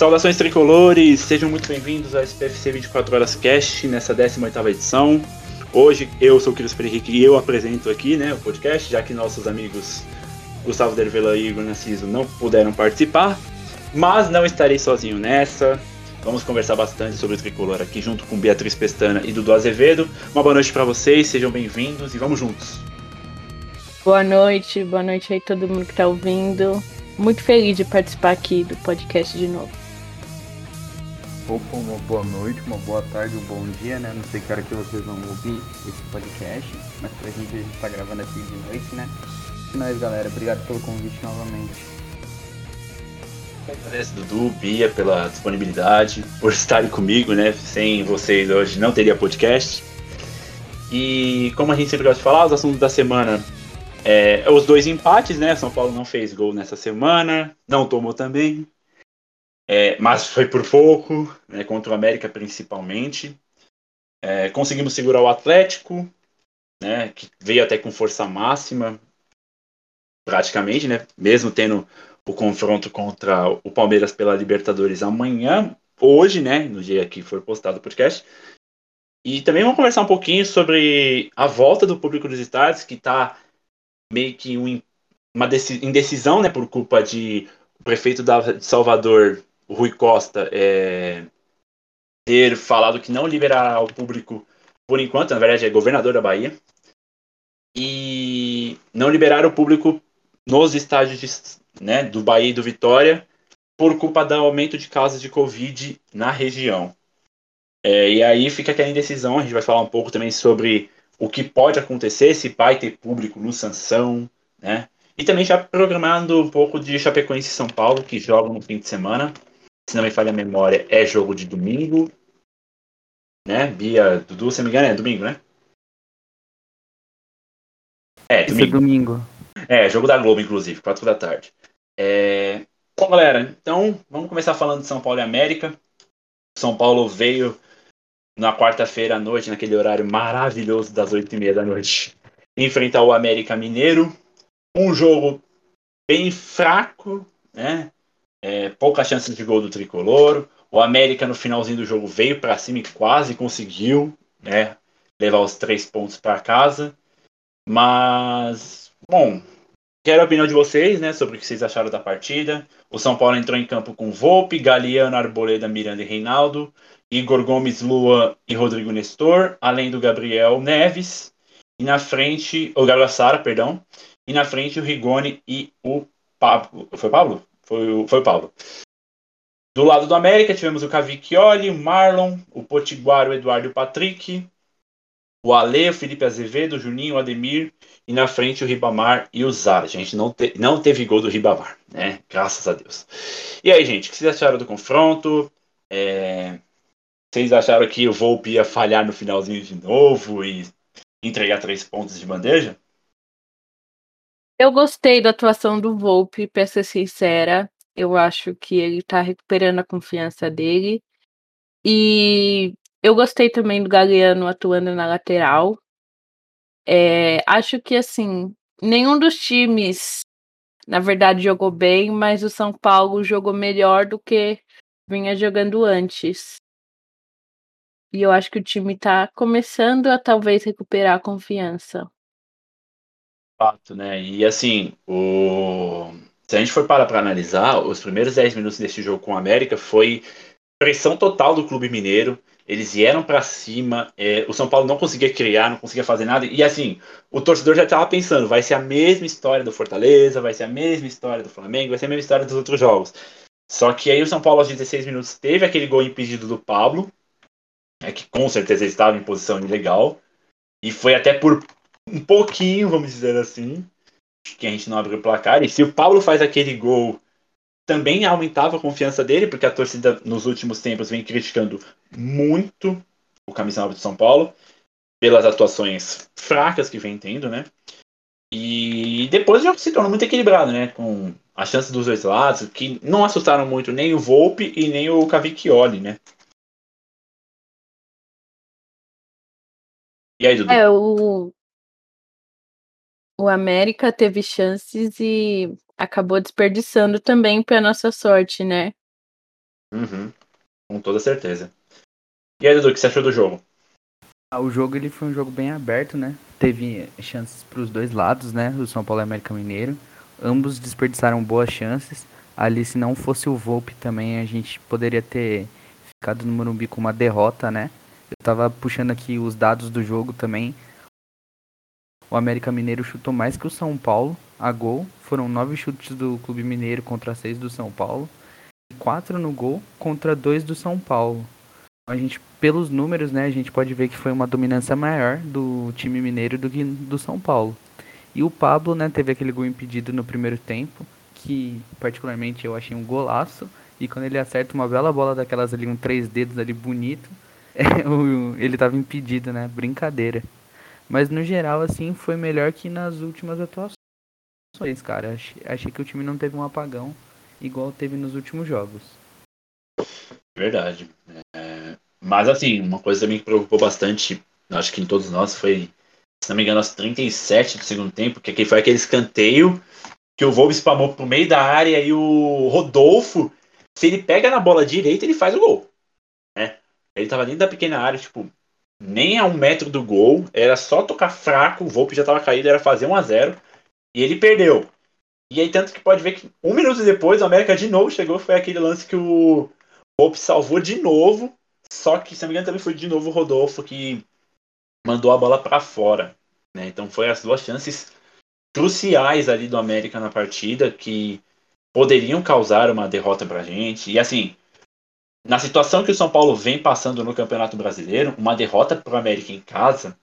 Saudações tricolores, sejam muito bem-vindos ao SPFC 24 Horas Cast nessa 18ª edição. Hoje eu sou o Cris Henrique e eu apresento aqui né, o podcast, já que nossos amigos Gustavo Dervela e Igor Narciso não puderam participar, mas não estarei sozinho nessa. Vamos conversar bastante sobre o tricolor aqui junto com Beatriz Pestana e Dudu Azevedo. Uma boa noite para vocês, sejam bem-vindos e vamos juntos. Boa noite, boa noite aí todo mundo que está ouvindo. Muito feliz de participar aqui do podcast de novo. Opa, uma boa noite, uma boa tarde, um bom dia, né? Não sei que hora que vocês vão ouvir esse podcast, mas pra gente a gente tá gravando aqui de noite, né? E nós, galera, obrigado pelo convite novamente. Agradeço, Dudu, Bia, pela disponibilidade, por estarem comigo, né? Sem vocês hoje não teria podcast. E como a gente sempre gosta de falar, os assuntos da semana é os dois empates, né? São Paulo não fez gol nessa semana, não tomou também. É, mas foi por pouco, né, contra o América principalmente. É, conseguimos segurar o Atlético, né, que veio até com força máxima, praticamente, né, mesmo tendo o confronto contra o Palmeiras pela Libertadores amanhã, hoje, né, no dia que foi postado o podcast. E também vamos conversar um pouquinho sobre a volta do público dos estádios, que está meio que um, uma indecisão, né, por culpa de o prefeito de Salvador o Rui Costa é, ter falado que não liberará ao público por enquanto, na verdade é governador da Bahia, e não liberar o público nos estádios de, né, do Bahia e do Vitória por culpa do aumento de casos de Covid na região. É, e aí fica aquela indecisão, a gente vai falar um pouco também sobre o que pode acontecer, se vai ter público no Sansão, né? E também já programando um pouco de Chapecoense e São Paulo, que jogam no fim de semana se não me falha a memória, é jogo de domingo. Né? Bia, Dudu, se não me engano, é domingo, né? É, domingo. é domingo. É, jogo da Globo, inclusive, 4 da tarde. É... Bom, galera, então vamos começar falando de São Paulo e América. São Paulo veio na quarta-feira à noite, naquele horário maravilhoso das 8h30 da noite, enfrentar o América Mineiro. Um jogo bem fraco, né? é, poucas chances de gol do tricolor. O América no finalzinho do jogo veio para cima e quase conseguiu né, levar os três pontos para casa. Mas, bom, quero a opinião de vocês né, sobre o que vocês acharam da partida. O São Paulo entrou em campo com Volpe, Galeano, Arboleda, Miranda e Reinaldo. Igor Gomes, Lua e Rodrigo Nestor, além do Gabriel Neves. E na frente, o Gabriel Sara, perdão. E na frente o Rigoni e o Pablo. Foi Pablo? Foi o, foi o Paulo. Do lado do América, tivemos o Cavicchioli, o Marlon, o Potiguar, o Eduardo e o Patrick, o Ale, o Felipe Azevedo, o Juninho, o Ademir, e na frente o Ribamar e o Zara. Gente, não, te, não teve gol do Ribamar, né? Graças a Deus. E aí, gente, o que vocês acharam do confronto? É... Vocês acharam que o Volpe ia falhar no finalzinho de novo e entregar três pontos de bandeja? Eu gostei da atuação do Volpe, pra ser sincera. Eu acho que ele tá recuperando a confiança dele. E eu gostei também do Galeano atuando na lateral. É, acho que, assim, nenhum dos times, na verdade, jogou bem, mas o São Paulo jogou melhor do que vinha jogando antes. E eu acho que o time tá começando a talvez recuperar a confiança fato, né? E assim, o... se a gente for parar para analisar, os primeiros 10 minutos desse jogo com o América foi pressão total do Clube Mineiro. Eles vieram para cima, é, o São Paulo não conseguia criar, não conseguia fazer nada. E assim, o torcedor já estava pensando: vai ser a mesma história do Fortaleza, vai ser a mesma história do Flamengo, vai ser a mesma história dos outros jogos. Só que aí o São Paulo, aos 16 minutos, teve aquele gol impedido do Pablo, é, que com certeza ele estava em posição ilegal. E foi até por um pouquinho, vamos dizer assim, que a gente não abriu o placar. E se o Paulo faz aquele gol, também aumentava a confiança dele, porque a torcida nos últimos tempos vem criticando muito o camisa 9 de São Paulo, pelas atuações fracas que vem tendo, né? E depois já se tornou muito equilibrado, né? Com as chances dos dois lados, que não assustaram muito nem o Volpe e nem o Cavicchioli, né? E aí, Dudu? É, o, o América teve chances e acabou desperdiçando também para nossa sorte, né? Uhum. Com toda certeza. E aí, Dudu, o que você achou do jogo? Ah, o jogo ele foi um jogo bem aberto, né? Teve chances para os dois lados, né? O São Paulo e o América Mineiro. Ambos desperdiçaram boas chances. Ali, se não fosse o Volpe também, a gente poderia ter ficado no Morumbi com uma derrota, né? Eu tava puxando aqui os dados do jogo também. O América Mineiro chutou mais que o São Paulo a gol. Foram nove chutes do Clube Mineiro contra seis do São Paulo. E quatro no gol contra dois do São Paulo. A gente, pelos números, né, a gente pode ver que foi uma dominância maior do time mineiro do que do São Paulo. E o Pablo, né, teve aquele gol impedido no primeiro tempo, que particularmente eu achei um golaço. E quando ele acerta uma bela bola daquelas ali, um três dedos ali bonito, é, ele tava impedido, né? Brincadeira. Mas no geral, assim, foi melhor que nas últimas atuações, cara. Achei, achei que o time não teve um apagão igual teve nos últimos jogos. Verdade. É... Mas assim, uma coisa também que preocupou bastante, acho que em todos nós, foi, se não me engano, aos 37 do segundo tempo, que foi aquele escanteio que o Volvo spamou pro meio da área e o Rodolfo, se ele pega na bola direita, ele faz o gol. Né? Ele tava dentro da pequena área, tipo, nem a um metro do gol, era só tocar fraco, o Volpe já estava caído, era fazer 1 a 0 e ele perdeu. E aí, tanto que pode ver que um minuto depois, o América de novo chegou, foi aquele lance que o Volpe salvou de novo, só que, se não me engano, também foi de novo o Rodolfo que mandou a bola para fora. Né? Então, foi as duas chances cruciais ali do América na partida que poderiam causar uma derrota pra gente. E assim, na situação que o São Paulo vem passando no Campeonato Brasileiro, uma derrota para o América em casa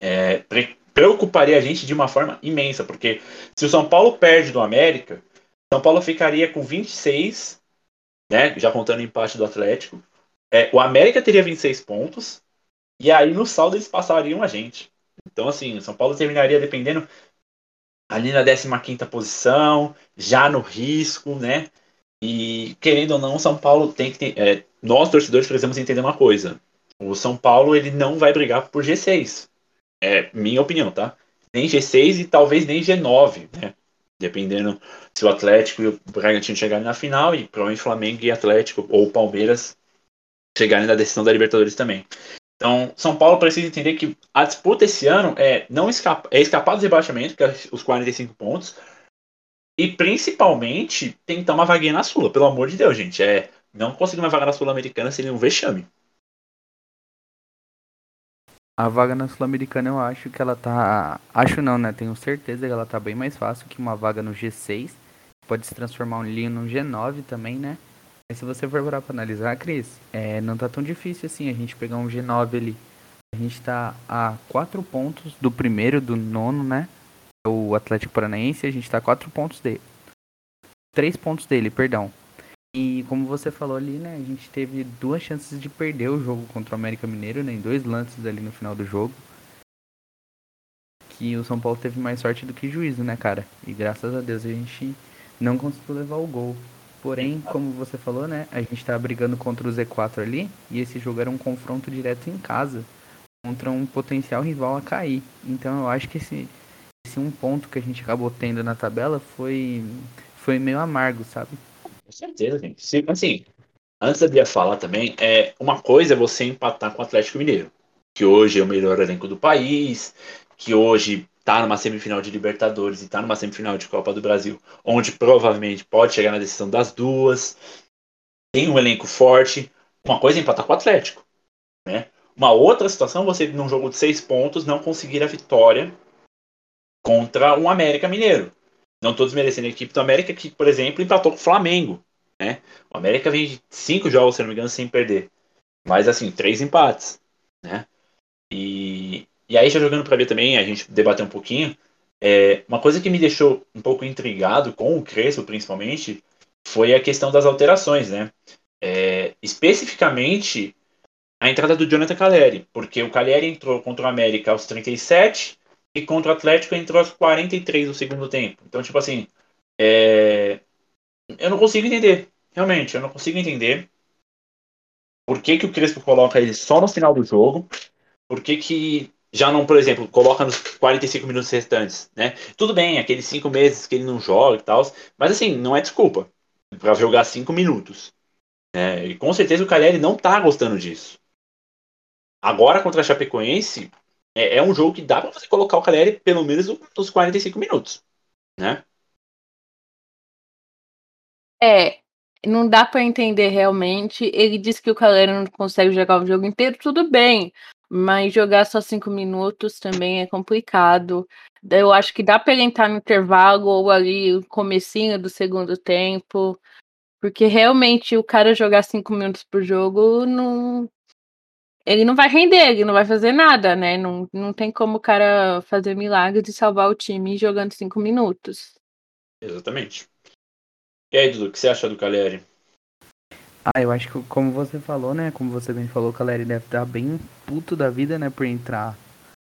é, preocuparia a gente de uma forma imensa, porque se o São Paulo perde do América, São Paulo ficaria com 26, né, já contando o empate do Atlético. É, o América teria 26 pontos, e aí no saldo eles passariam a gente. Então, assim, o São Paulo terminaria dependendo ali na 15 posição, já no risco, né? E, querendo ou não, São Paulo tem que ter, é, nós, torcedores, precisamos entender uma coisa. O São Paulo ele não vai brigar por G6. É minha opinião, tá? Nem G6 e talvez nem G9, né? Dependendo se o Atlético e o Bragantino chegarem na final e provavelmente Flamengo e Atlético ou Palmeiras chegarem na decisão da Libertadores também. Então, São Paulo precisa entender que a disputa esse ano é não escapa, é escapar do rebaixamento, que é os 45 pontos, e principalmente tentar uma vaguinha na Sula, pelo amor de Deus, gente. É, não conseguir uma vaga na Sul-Americana seria um vexame. A vaga na Sul-Americana eu acho que ela tá. Acho não, né? Tenho certeza que ela tá bem mais fácil que uma vaga no G6. Pode se transformar um linho no G9 também, né? Mas se você for parar pra analisar, Cris, é, não tá tão difícil assim a gente pegar um G9 ali. A gente tá a 4 pontos do primeiro, do nono, né? O Atlético Paranaense, a gente tá quatro pontos dele. Três pontos dele, perdão. E como você falou ali, né, a gente teve duas chances de perder o jogo contra o América Mineiro, né, em dois lances ali no final do jogo. Que o São Paulo teve mais sorte do que juízo, né, cara? E graças a Deus a gente não conseguiu levar o gol. Porém, como você falou, né, a gente tá brigando contra o Z4 ali, e esse jogo era um confronto direto em casa, contra um potencial rival a cair. Então eu acho que esse esse um ponto que a gente acabou tendo na tabela foi, foi meio amargo, sabe? Com certeza, gente. Se, assim, antes da Bia falar também, é, uma coisa é você empatar com o Atlético Mineiro, que hoje é o melhor elenco do país, que hoje tá numa semifinal de Libertadores e tá numa semifinal de Copa do Brasil, onde provavelmente pode chegar na decisão das duas. Tem um elenco forte. Uma coisa é empatar com o Atlético, né? Uma outra situação, você num jogo de seis pontos não conseguir a vitória contra um América Mineiro. Não estou desmerecendo a equipe do América, que, por exemplo, empatou com o Flamengo. Né? O América vem de cinco jogos, se não me engano, sem perder. Mas, assim, três empates. Né? E, e aí, já jogando para ver também, a gente debater um pouquinho. É, uma coisa que me deixou um pouco intrigado com o Crespo, principalmente, foi a questão das alterações, né? É, especificamente a entrada do Jonathan Caleri, porque o Caleri entrou contra o América aos 37, e contra o Atlético entrou aos 43 do segundo tempo. Então, tipo assim, é... eu não consigo entender. Realmente, eu não consigo entender por que, que o Crespo coloca ele só no final do jogo. Por que, que já não, por exemplo, coloca nos 45 minutos restantes, né? Tudo bem, aqueles cinco meses que ele não joga e tal, mas assim, não é desculpa para jogar cinco minutos. Né? E com certeza o Caleri não tá gostando disso. Agora contra a Chapecoense, é, é um jogo que dá para você colocar o Caleri pelo menos nos 45 minutos, né? É, não dá para entender realmente. Ele disse que o Caleri não consegue jogar o jogo inteiro, tudo bem. Mas jogar só cinco minutos também é complicado. Eu acho que dá para ele entrar no intervalo ou ali comecinho do segundo tempo. Porque realmente o cara jogar cinco minutos por jogo não. Ele não vai render, ele não vai fazer nada, né? Não, não tem como o cara fazer milagre e salvar o time jogando cinco minutos. Exatamente. E aí, Dudu, o que você acha do Caleri? Ah, eu acho que como você falou, né? Como você bem falou, o Caleri deve estar bem puto da vida, né? Por entrar.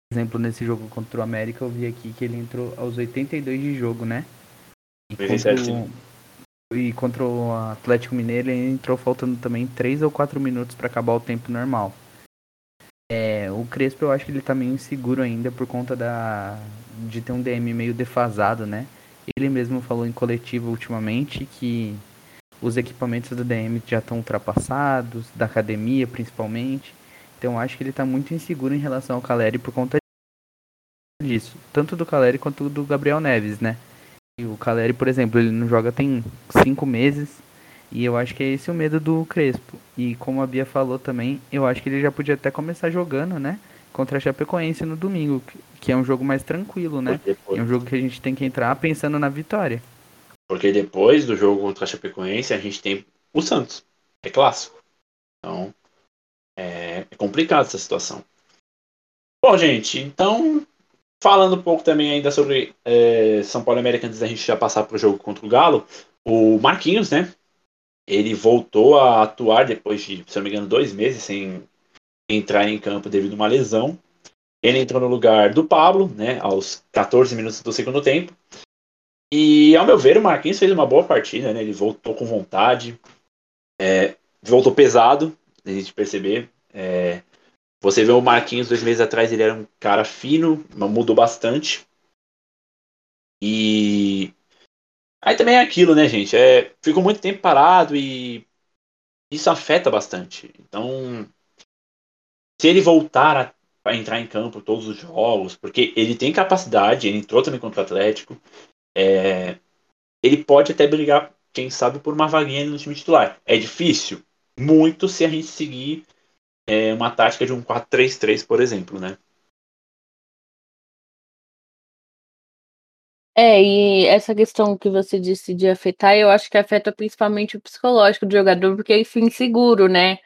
Por exemplo, nesse jogo contra o América, eu vi aqui que ele entrou aos 82 de jogo, né? E contra, o, e contra o Atlético Mineiro ele entrou faltando também 3 ou 4 minutos para acabar o tempo normal. É, o Crespo eu acho que ele tá meio inseguro ainda por conta da de ter um DM meio defasado, né? Ele mesmo falou em coletivo ultimamente que os equipamentos do DM já estão ultrapassados, da academia principalmente. Então acho que ele está muito inseguro em relação ao Caleri por conta disso. Tanto do Caleri quanto do Gabriel Neves, né? E o Caleri, por exemplo, ele não joga tem cinco meses. E eu acho que é esse o medo do Crespo. E como a Bia falou também, eu acho que ele já podia até começar jogando, né? Contra a Chapecoense no domingo, que é um jogo mais tranquilo, né? É um jogo que a gente tem que entrar pensando na vitória. Porque depois do jogo contra a Chapecoense, a gente tem o Santos. É clássico. Então, é, é complicado essa situação. Bom, gente, então, falando um pouco também ainda sobre é, São Paulo América, antes da gente já passar para o jogo contra o Galo, o Marquinhos, né? Ele voltou a atuar depois de, se não me engano, dois meses sem entrar em campo devido a uma lesão. Ele entrou no lugar do Pablo, né, aos 14 minutos do segundo tempo. E, ao meu ver, o Marquinhos fez uma boa partida, né? Ele voltou com vontade, é, voltou pesado, a gente perceber. É, você vê o Marquinhos dois meses atrás, ele era um cara fino, mudou bastante. E aí também é aquilo, né, gente? É, ficou muito tempo parado e isso afeta bastante. Então, se ele voltar a, a entrar em campo todos os jogos, porque ele tem capacidade, ele entrou também contra o Atlético, é, ele pode até brigar, quem sabe, por uma vaguinha no time titular. É difícil? Muito se a gente seguir é, uma tática de um 4-3-3, por exemplo, né? É, e essa questão que você disse de afetar, eu acho que afeta principalmente o psicológico do jogador, porque ele fica inseguro, né?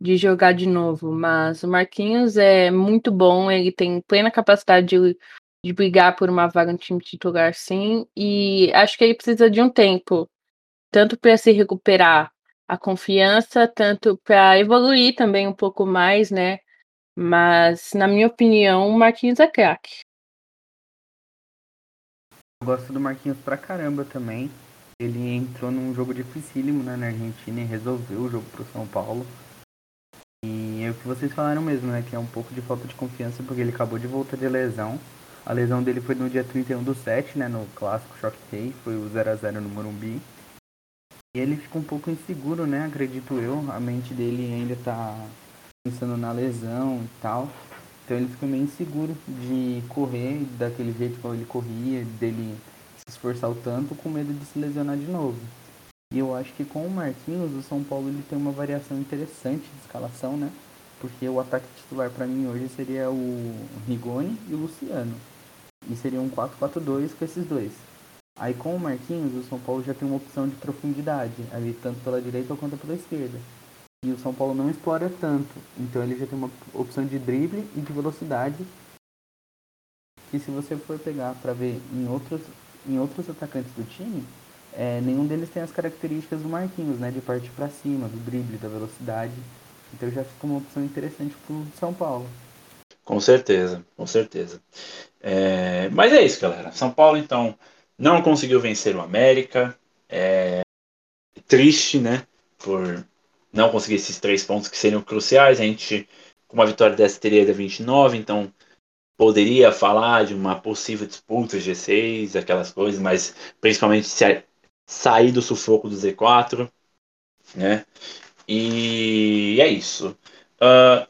De jogar de novo. Mas o Marquinhos é muito bom, ele tem plena capacidade de de brigar por uma vaga no time titular, sim. E acho que ele precisa de um tempo, tanto para se recuperar a confiança, tanto para evoluir também um pouco mais, né? Mas, na minha opinião, o Marquinhos é craque. Eu gosto do Marquinhos pra caramba também. Ele entrou num jogo dificílimo né, na Argentina e resolveu o jogo pro São Paulo. E é o que vocês falaram mesmo, né? Que é um pouco de falta de confiança porque ele acabou de voltar de lesão. A lesão dele foi no dia 31 do 7, né, no clássico Shock Day, foi o 0 a 0 no Morumbi. E ele fica um pouco inseguro, né, acredito eu. A mente dele ainda tá pensando na lesão e tal. Então ele fica meio inseguro de correr daquele jeito como ele corria, dele se esforçar o tanto, com medo de se lesionar de novo. E eu acho que com o Marquinhos, o São Paulo ele tem uma variação interessante de escalação, né? Porque o ataque titular para mim hoje seria o Rigoni e o Luciano. E seria um 4-4-2 com esses dois. Aí com o Marquinhos, o São Paulo já tem uma opção de profundidade, ali tanto pela direita quanto pela esquerda. E o São Paulo não explora tanto, então ele já tem uma opção de drible e de velocidade. Que se você for pegar para ver em outros, em outros atacantes do time, é, nenhum deles tem as características do Marquinhos, né? De partir para cima, do drible, da velocidade. Então já fica uma opção interessante pro São Paulo. Com certeza, com certeza. É, mas é isso, galera. São Paulo, então, não conseguiu vencer o América. É triste, né? Por não conseguir esses três pontos que seriam cruciais. A gente, com uma vitória dessa, teria da 29, então poderia falar de uma possível disputa G6, aquelas coisas, mas principalmente sair do sufoco do Z4, né? E é isso. Uh,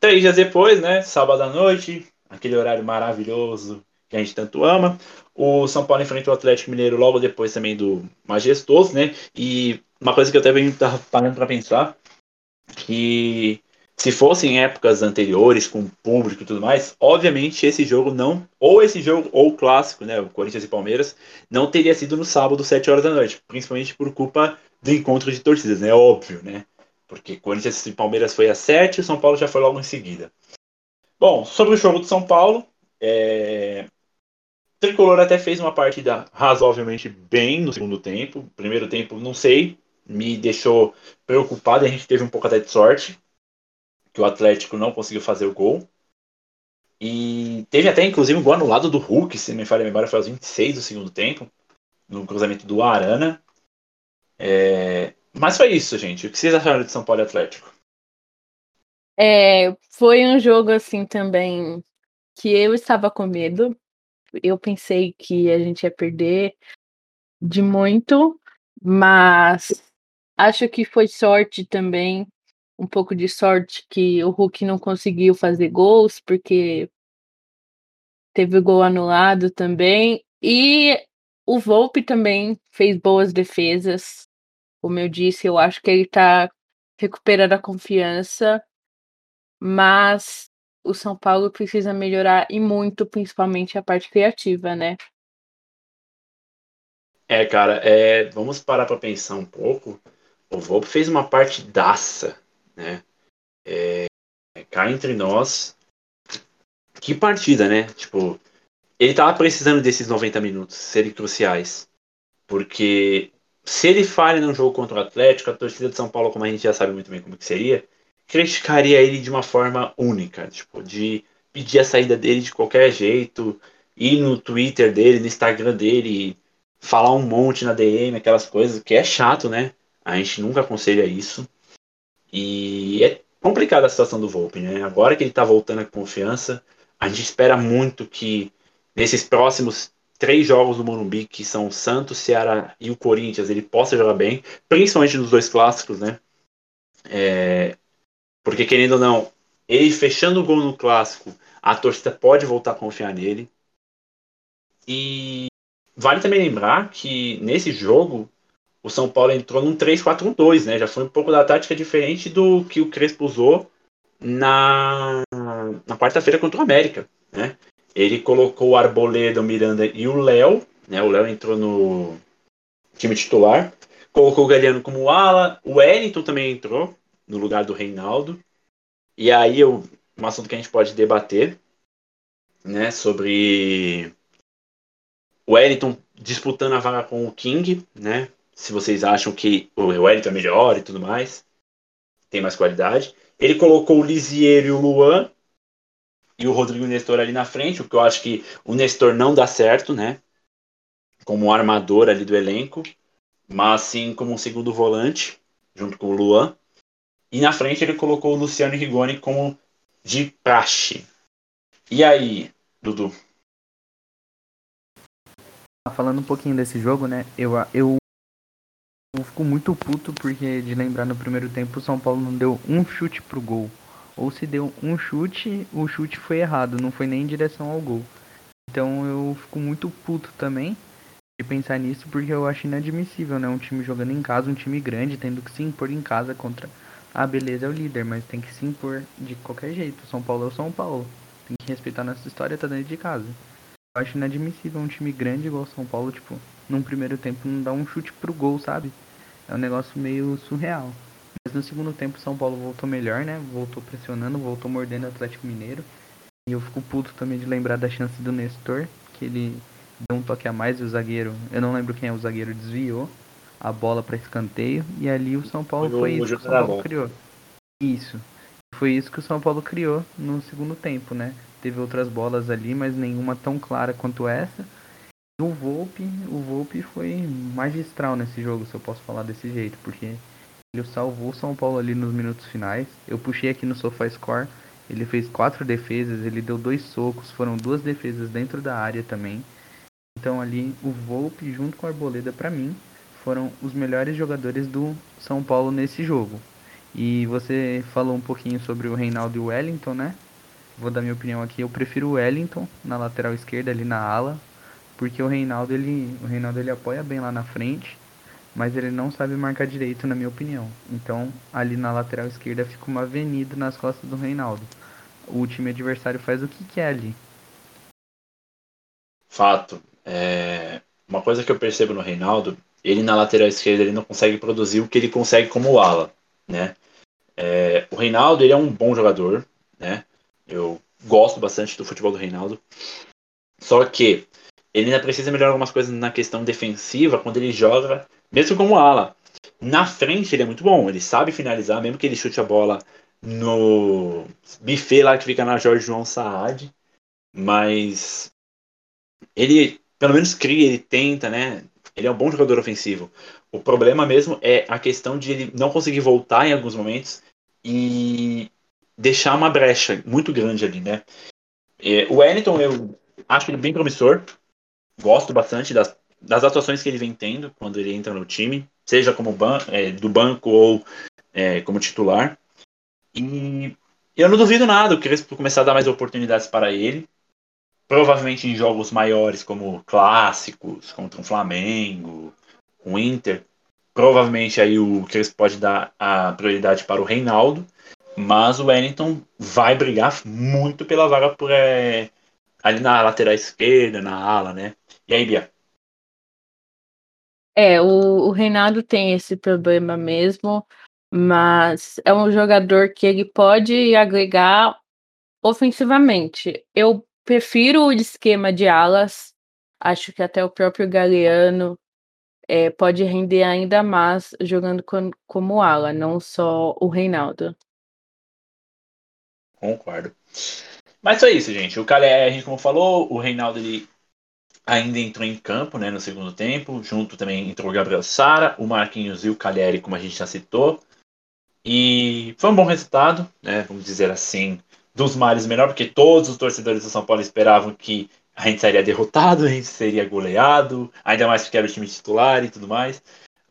três dias depois, né? Sábado à noite, aquele horário maravilhoso que a gente tanto ama. O São Paulo enfrentou o Atlético Mineiro logo depois também do Majestoso, né? E uma coisa que eu também estava parando para pensar, que se fossem épocas anteriores, com público e tudo mais, obviamente esse jogo não, ou esse jogo, ou o clássico, né, o Corinthians e Palmeiras, não teria sido no sábado, 7 horas da noite, principalmente por culpa do encontro de torcidas, né, óbvio, né, porque Corinthians e Palmeiras foi às 7 e o São Paulo já foi logo em seguida. Bom, sobre o jogo do São Paulo, é... o Tricolor até fez uma partida razoavelmente bem no segundo tempo, primeiro tempo, não sei, me deixou preocupado, a gente teve um pouco até de sorte, que o Atlético não conseguiu fazer o gol. E teve até, inclusive, um gol anulado do Hulk, se me falha a memória, foi aos 26 do segundo tempo, no cruzamento do Arana. É... Mas foi isso, gente. O que vocês acharam de São Paulo Atlético? É, foi um jogo, assim, também que eu estava com medo. Eu pensei que a gente ia perder de muito, mas acho que foi sorte também um pouco de sorte que o Hulk não conseguiu fazer gols, porque teve gol anulado também. E o Volpe também fez boas defesas. Como eu disse, eu acho que ele está recuperando a confiança, mas o São Paulo precisa melhorar e muito, principalmente a parte criativa, né? É, cara, é, vamos parar para pensar um pouco. O Volpe fez uma partidaça né? É, cá entre nós, que partida, né? Tipo, ele tava precisando desses 90 minutos serem cruciais. Porque se ele falha num jogo contra o Atlético, a torcida de São Paulo, como a gente já sabe muito bem como que seria, criticaria ele de uma forma única, tipo, de pedir a saída dele de qualquer jeito, ir no Twitter dele, no Instagram dele, falar um monte na DM, aquelas coisas, que é chato, né? A gente nunca aconselha isso. E é complicada a situação do Volpe, né? Agora que ele está voltando a confiança, a gente espera muito que nesses próximos três jogos do Morumbi, que são Santos, Ceará e o Corinthians, ele possa jogar bem, principalmente nos dois clássicos, né? É... Porque querendo ou não, ele fechando o gol no clássico, a torcida pode voltar a confiar nele. E vale também lembrar que nesse jogo o São Paulo entrou num 3-4-1-2, né? Já foi um pouco da tática diferente do que o Crespo usou na, na quarta-feira contra o América, né? Ele colocou o Arboleda, o Miranda e o Léo, né? O Léo entrou no time titular. Colocou o Galeano como ala. O Wellington também entrou no lugar do Reinaldo. E aí eu, um assunto que a gente pode debater, né? Sobre o Wellington disputando a vaga com o King, né? Se vocês acham que o Wellington é melhor e tudo mais, tem mais qualidade. Ele colocou o Lisiero e o Luan e o Rodrigo Nestor ali na frente, o que eu acho que o Nestor não dá certo, né? Como armador ali do elenco, mas sim como um segundo volante, junto com o Luan. E na frente ele colocou o Luciano Rigoni como de praxe. E aí, Dudu? Falando um pouquinho desse jogo, né? Eu, eu eu fico muito puto porque, de lembrar, no primeiro tempo o São Paulo não deu um chute pro gol. Ou se deu um chute, o chute foi errado, não foi nem em direção ao gol. Então eu fico muito puto também de pensar nisso porque eu acho inadmissível, né? Um time jogando em casa, um time grande, tendo que se impor em casa contra. Ah, beleza, é o líder, mas tem que se impor de qualquer jeito. São Paulo é o São Paulo. Tem que respeitar nossa história, tá dentro de casa. Eu acho inadmissível um time grande igual São Paulo, tipo, num primeiro tempo não dar um chute pro gol, sabe? É um negócio meio surreal. Mas no segundo tempo o São Paulo voltou melhor, né? Voltou pressionando, voltou mordendo o Atlético Mineiro. E eu fico puto também de lembrar da chance do Nestor, que ele deu um toque a mais e o zagueiro, eu não lembro quem é o zagueiro, desviou a bola para escanteio e ali o São Paulo foi, foi isso que o São Paulo criou. Isso. Foi isso que o São Paulo criou no segundo tempo, né? Teve outras bolas ali, mas nenhuma tão clara quanto essa. O Volpe, o Volpe foi magistral nesse jogo, se eu posso falar desse jeito, porque ele salvou o São Paulo ali nos minutos finais. Eu puxei aqui no SofaScore Ele fez quatro defesas, ele deu dois socos, foram duas defesas dentro da área também. Então ali o Volpe junto com o Arboleda para mim foram os melhores jogadores do São Paulo nesse jogo. E você falou um pouquinho sobre o Reinaldo e o Wellington, né? Vou dar minha opinião aqui. Eu prefiro o Wellington na lateral esquerda ali na ala, porque o Reinaldo ele, o Reinaldo ele apoia bem lá na frente, mas ele não sabe marcar direito na minha opinião. Então, ali na lateral esquerda fica uma avenida nas costas do Reinaldo. O time adversário faz o que quer ali. Fato. É... Uma coisa que eu percebo no Reinaldo, ele na lateral esquerda ele não consegue produzir o que ele consegue como ala, né? É... O Reinaldo ele é um bom jogador, né? Eu gosto bastante do futebol do Reinaldo. Só que ele ainda precisa melhorar algumas coisas na questão defensiva quando ele joga, mesmo como ala. Na frente ele é muito bom, ele sabe finalizar, mesmo que ele chute a bola no buffet lá que fica na Jorge João Saad. Mas ele pelo menos cria, ele tenta, né? Ele é um bom jogador ofensivo. O problema mesmo é a questão de ele não conseguir voltar em alguns momentos e deixar uma brecha muito grande ali, né? É, o Wellington, eu acho ele bem promissor. Gosto bastante das, das atuações que ele vem tendo quando ele entra no time, seja como ban é, do banco ou é, como titular. E eu não duvido nada o Crespo começar a dar mais oportunidades para ele. Provavelmente em jogos maiores, como clássicos, contra o Flamengo, o Inter. Provavelmente aí o Crespo pode dar a prioridade para o Reinaldo. Mas o Wellington vai brigar muito pela vaga por, é, ali na lateral esquerda, na ala, né? E aí, Bia? É, o, o Reinaldo tem esse problema mesmo, mas é um jogador que ele pode agregar ofensivamente. Eu prefiro o esquema de alas, acho que até o próprio Galeano é, pode render ainda mais jogando com, como ala, não só o Reinaldo. Concordo. Mas foi isso, gente. O Caleri, como falou, o Reinaldo ele ainda entrou em campo né, no segundo tempo. Junto também entrou o Gabriel Sara, o Marquinhos e o Caleri, como a gente já citou. E foi um bom resultado, né, vamos dizer assim, dos males menor, porque todos os torcedores do São Paulo esperavam que a gente seria derrotado, a gente seria goleado, ainda mais porque era o time titular e tudo mais.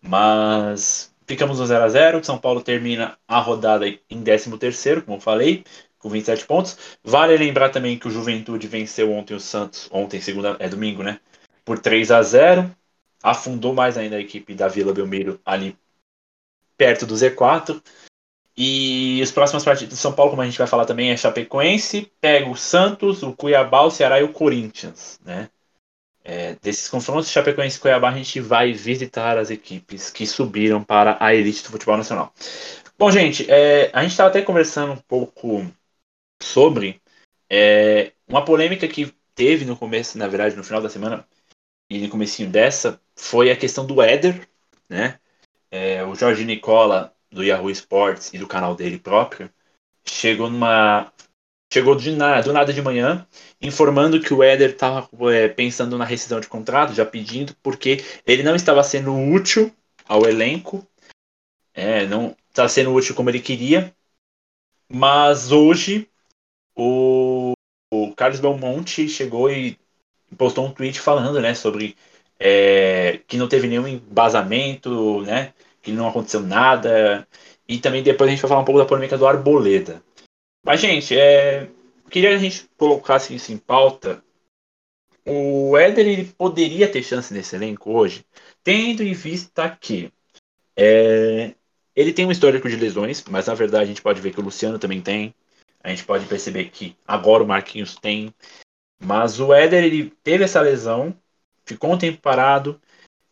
Mas ficamos no 0 a 0 São Paulo termina a rodada em 13 terceiro, como eu falei, com 27 pontos. Vale lembrar também que o Juventude venceu ontem o Santos, ontem, segunda, é domingo, né? Por 3 a 0 Afundou mais ainda a equipe da Vila Belmiro ali perto do Z4. E os próximos partidos do São Paulo, como a gente vai falar também, é Chapecoense, pega o Santos, o Cuiabá, o Ceará e o Corinthians, né? É, desses confrontos Chapecoense e Cuiabá, a gente vai visitar as equipes que subiram para a elite do futebol nacional. Bom, gente, é, a gente estava até conversando um pouco sobre é, uma polêmica que teve no começo, na verdade, no final da semana e no comecinho dessa, foi a questão do Éder, né? É, o Jorge Nicola, do Yahoo Sports e do canal dele próprio, chegou numa. Chegou de na, do nada de manhã, informando que o Éder estava é, pensando na rescisão de contrato, já pedindo, porque ele não estava sendo útil ao elenco, é, não estava sendo útil como ele queria, mas hoje o, o Carlos Belmonte chegou e postou um tweet falando, né, sobre é, que não teve nenhum embasamento, né, que não aconteceu nada, e também depois a gente vai falar um pouco da polêmica do Arboleda. Mas, gente, é, queria que a gente colocasse isso em pauta. O Éder ele poderia ter chance nesse elenco hoje, tendo em vista que é, ele tem um histórico de lesões, mas na verdade a gente pode ver que o Luciano também tem. A gente pode perceber que agora o Marquinhos tem. Mas o Éder ele teve essa lesão, ficou um tempo parado,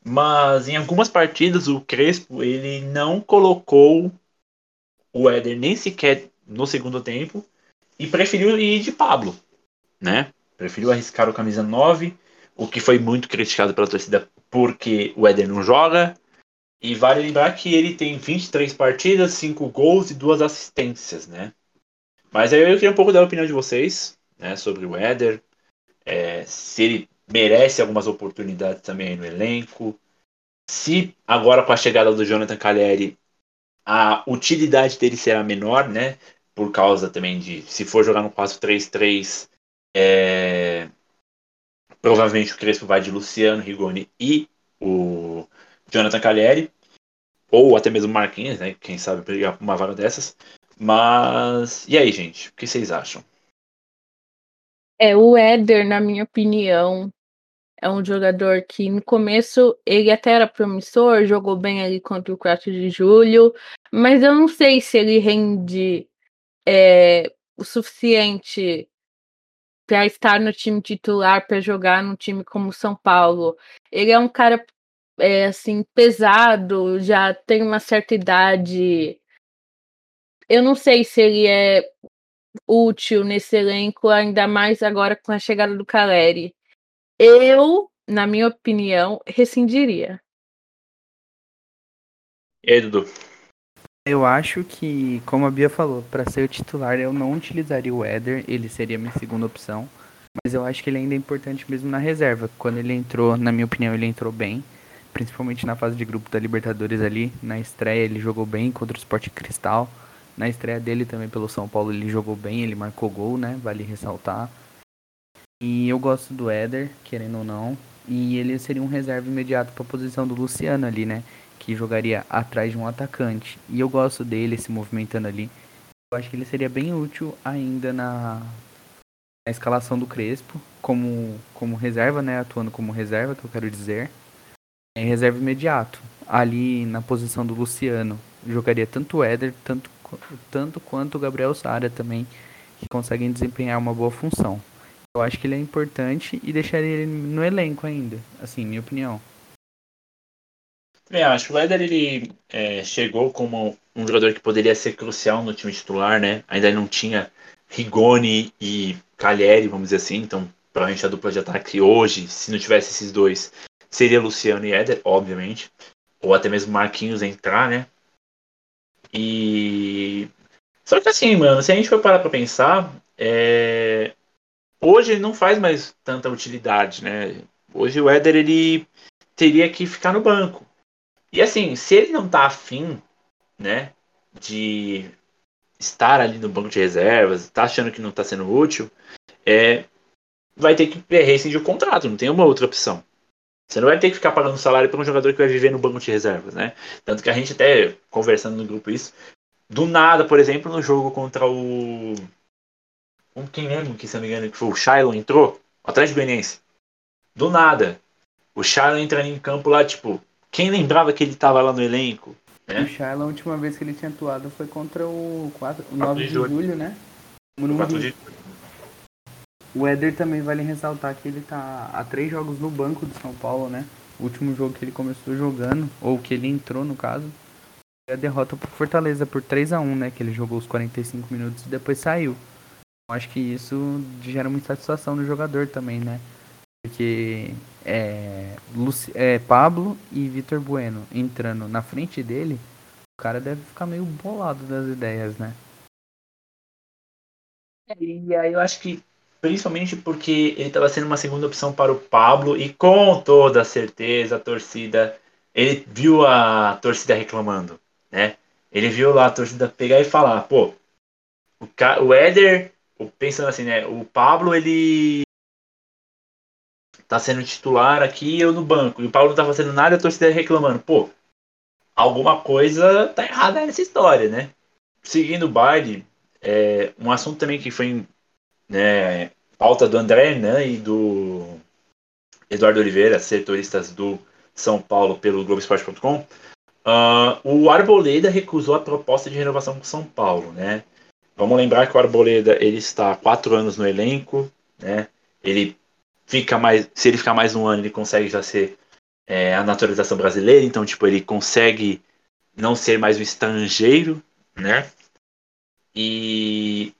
mas em algumas partidas o Crespo ele não colocou o Éder nem sequer no segundo tempo e preferiu ir de Pablo, né? Preferiu arriscar o camisa 9, o que foi muito criticado pela torcida porque o Éder não joga. E vale lembrar que ele tem 23 partidas, 5 gols e 2 assistências, né? Mas aí eu queria um pouco da opinião de vocês né, sobre o Éder, é, se ele merece algumas oportunidades também no elenco, se agora com a chegada do Jonathan Caleri a utilidade dele será menor, né? por causa também de se for jogar no 4-3-3, é, provavelmente o Crespo vai de Luciano, Rigoni e o Jonathan Cagliari, ou até mesmo Marquinhos, né? Quem sabe por uma vaga dessas. Mas e aí, gente? O que vocês acham? É, o Éder, na minha opinião, é um jogador que no começo ele até era promissor, jogou bem ali contra o 4 de julho, mas eu não sei se ele rende é, o suficiente para estar no time titular, para jogar num time como São Paulo. Ele é um cara é, assim pesado, já tem uma certa idade. Eu não sei se ele é útil nesse elenco, ainda mais agora com a chegada do Caleri. Eu, na minha opinião, rescindiria. E aí, Dudu? Eu acho que, como a Bia falou, para ser o titular eu não utilizaria o Éder, ele seria minha segunda opção. Mas eu acho que ele ainda é importante mesmo na reserva. Quando ele entrou, na minha opinião, ele entrou bem. Principalmente na fase de grupo da Libertadores ali. Na estreia ele jogou bem contra o Sport Cristal. Na estreia dele também pelo São Paulo ele jogou bem, ele marcou gol, né? Vale ressaltar. E eu gosto do Éder, querendo ou não. E ele seria um reserva imediato para a posição do Luciano ali, né? Que jogaria atrás de um atacante. E eu gosto dele se movimentando ali. Eu acho que ele seria bem útil ainda na, na escalação do Crespo, como, como reserva, né? Atuando como reserva, que eu quero dizer. É reserva imediato. Ali na posição do Luciano, jogaria tanto o Éder, tanto, tanto quanto o Gabriel Sara também, que conseguem desempenhar uma boa função. Eu acho que ele é importante e deixaria ele no elenco ainda, assim, minha opinião. Também acho. O Éder ele é, chegou como um jogador que poderia ser crucial no time titular, né? Ainda não tinha Rigoni e Cagliari, vamos dizer assim. Então, provavelmente a dupla de ataque hoje, se não tivesse esses dois, seria Luciano e Éder, obviamente. Ou até mesmo Marquinhos entrar, né? E. Só que assim, mano, se a gente for parar pra pensar, é hoje não faz mais tanta utilidade, né? Hoje o Éder ele teria que ficar no banco. E assim, se ele não tá afim, né, de estar ali no banco de reservas, tá achando que não tá sendo útil, é, vai ter que rescindir o contrato, não tem uma outra opção. Você não vai ter que ficar pagando salário para um jogador que vai viver no banco de reservas, né? Tanto que a gente até conversando no grupo isso, do nada, por exemplo, no jogo contra o um quem mesmo que, se não me engano, que foi o Shiloh entrou, atrás do Goianiense. Do nada. O Shiloh entra em campo lá, tipo, quem lembrava que ele tava lá no elenco? Né? O Shiloh, a última vez que ele tinha atuado foi contra o, 4, o 9 de julho, julho né? O 4 de... O Éder também vale ressaltar que ele tá há três jogos no banco do São Paulo, né? O último jogo que ele começou jogando, ou que ele entrou no caso, foi a derrota pro Fortaleza por 3 a 1 né? Que ele jogou os 45 minutos e depois saiu acho que isso gera muita satisfação no jogador também, né? Porque é, Luci, é, Pablo e Vitor Bueno entrando na frente dele, o cara deve ficar meio bolado das ideias, né? É, e aí eu acho que principalmente porque ele estava sendo uma segunda opção para o Pablo e com toda certeza a torcida, ele viu a torcida reclamando, né? Ele viu lá a torcida pegar e falar, pô, o, o Éder pensando assim, né? O Pablo, ele tá sendo titular aqui eu no banco. E o Pablo não tá fazendo nada e a torcida reclamando. Pô, alguma coisa tá errada nessa história, né? Seguindo o baile, é, um assunto também que foi né, pauta do André né, e do Eduardo Oliveira, setoristas do São Paulo pelo Globoesporte.com. Uh, o Arboleda recusou a proposta de renovação com São Paulo, né? Vamos lembrar que o Arboleda ele está há quatro anos no elenco, né? Ele fica mais, se ele ficar mais um ano, ele consegue já ser é, a naturalização brasileira, então tipo ele consegue não ser mais um estrangeiro, né? E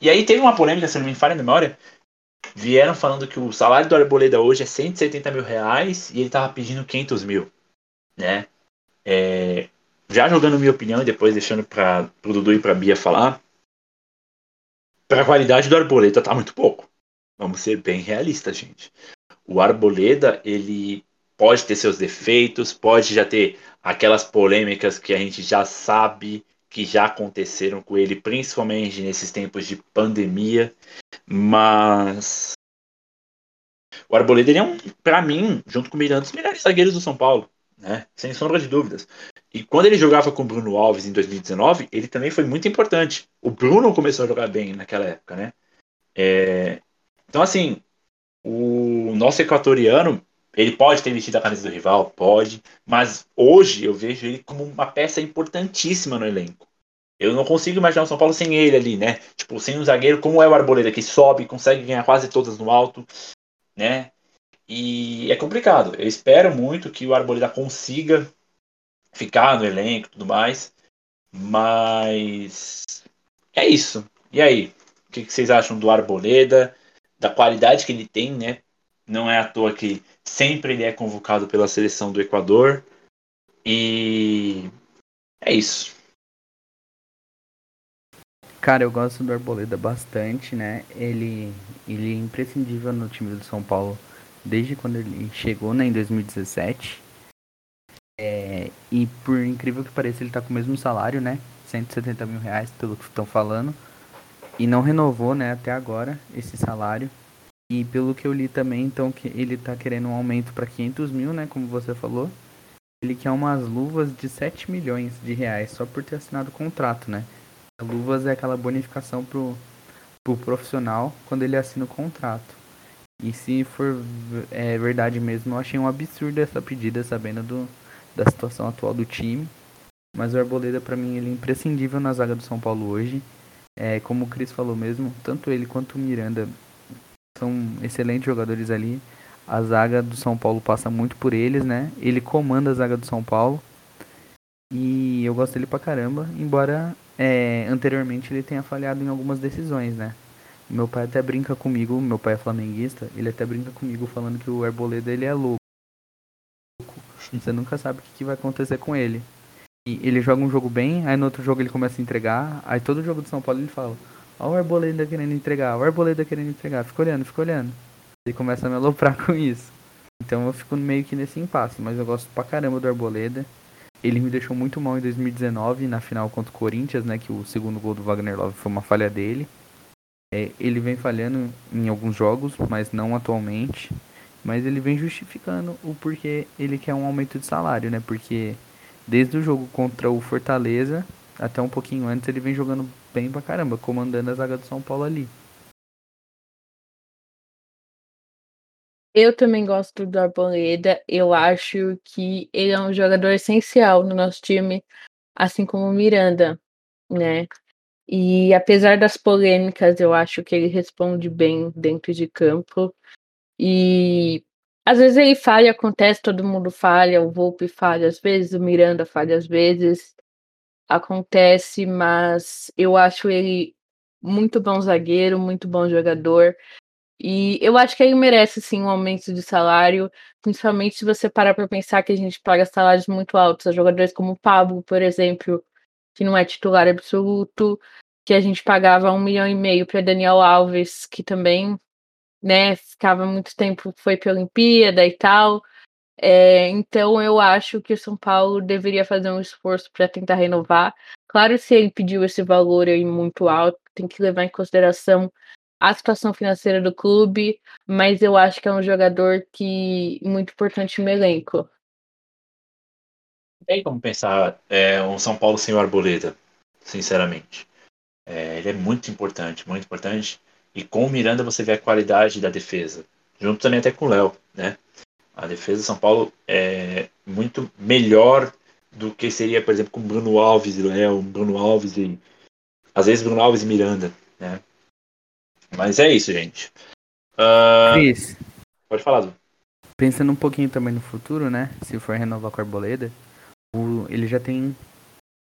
e aí teve uma polêmica, se não me falha a memória, vieram falando que o salário do Arboleda hoje é 170 mil reais e ele tava pedindo 500 mil, né? É, já jogando minha opinião e depois deixando para o Dudu e para Bia falar, para a qualidade do Arboleda tá muito pouco. Vamos ser bem realistas, gente. O Arboleda, ele pode ter seus defeitos, pode já ter aquelas polêmicas que a gente já sabe que já aconteceram com ele, principalmente nesses tempos de pandemia, mas o Arboleda ele é um, para mim, junto com o Miranda, dos melhores zagueiros do São Paulo, né? Sem sombra de dúvidas. E quando ele jogava com o Bruno Alves em 2019, ele também foi muito importante. O Bruno começou a jogar bem naquela época, né? É... Então, assim, o nosso equatoriano, ele pode ter vestido a camisa do rival, pode, mas hoje eu vejo ele como uma peça importantíssima no elenco. Eu não consigo imaginar o São Paulo sem ele ali, né? Tipo, sem um zagueiro como é o Arboleda, que sobe, consegue ganhar quase todas no alto, né? E é complicado. Eu espero muito que o Arboleda consiga ficar no elenco e tudo mais. Mas é isso. E aí? O que vocês acham do Arboleda? Da qualidade que ele tem, né? Não é à toa que sempre ele é convocado pela seleção do Equador. E é isso. Cara, eu gosto do Arboleda bastante, né? Ele, ele é imprescindível no time do São Paulo desde quando ele chegou, né, em 2017. É, e por incrível que pareça, ele tá com o mesmo salário, né? 170 mil reais, pelo que estão falando. E não renovou, né, até agora, esse salário. E pelo que eu li também, então, que ele tá querendo um aumento para 500 mil, né, como você falou. Ele quer umas luvas de 7 milhões de reais só por ter assinado o contrato, né? Luvas é aquela bonificação pro, pro profissional quando ele assina o contrato. E se for é, verdade mesmo, eu achei um absurdo essa pedida, sabendo do, da situação atual do time. Mas o Arboleda, para mim, ele é imprescindível na zaga do São Paulo hoje. É, como o Cris falou mesmo, tanto ele quanto o Miranda são excelentes jogadores ali. A zaga do São Paulo passa muito por eles, né? Ele comanda a zaga do São Paulo. E eu gosto dele pra caramba, embora é, anteriormente ele tenha falhado em algumas decisões, né? Meu pai até brinca comigo, meu pai é flamenguista, ele até brinca comigo falando que o Arboleda ele é louco. Você nunca sabe o que, vai acontecer com ele. E ele joga um jogo bem, aí no outro jogo ele começa a entregar, aí todo jogo de São Paulo ele fala, ó o Arboleda querendo entregar, o Arboleda querendo entregar, fica olhando, fica olhando. Ele começa a me aloprar com isso. Então eu fico meio que nesse impasse, mas eu gosto pra caramba do Arboleda. Ele me deixou muito mal em 2019, na final contra o Corinthians, né? Que o segundo gol do Wagner Love foi uma falha dele. É, ele vem falhando em alguns jogos, mas não atualmente. Mas ele vem justificando o porquê ele quer um aumento de salário, né? Porque desde o jogo contra o Fortaleza, até um pouquinho antes, ele vem jogando bem pra caramba, comandando a zaga do São Paulo ali. Eu também gosto do Arboleda. Eu acho que ele é um jogador essencial no nosso time, assim como o Miranda, né? E apesar das polêmicas, eu acho que ele responde bem dentro de campo. E às vezes ele falha, acontece, todo mundo falha, o Volpe falha às vezes, o Miranda falha às vezes. Acontece, mas eu acho ele muito bom zagueiro, muito bom jogador. E eu acho que ele merece sim um aumento de salário, principalmente se você parar para pensar que a gente paga salários muito altos a jogadores como o Pablo, por exemplo, que não é titular absoluto, que a gente pagava um milhão e meio para Daniel Alves, que também, né, ficava muito tempo, foi para a Olimpíada e tal. É, então eu acho que o São Paulo deveria fazer um esforço para tentar renovar. Claro, se ele pediu esse valor aí muito alto, tem que levar em consideração a situação financeira do clube, mas eu acho que é um jogador que muito importante no elenco. Tem como pensar é, um São Paulo sem o Arboleda, sinceramente. É, ele é muito importante, muito importante. E com o Miranda você vê a qualidade da defesa, junto também até com o Léo, né? A defesa do São Paulo é muito melhor do que seria, por exemplo, com Bruno Alves e Léo, Bruno Alves e às vezes Bruno Alves e Miranda, né? Mas é isso, gente. Uh... Cris. Pode falar, Du. Pensando um pouquinho também no futuro, né? Se for renovar com a Arboleda, o... ele já tem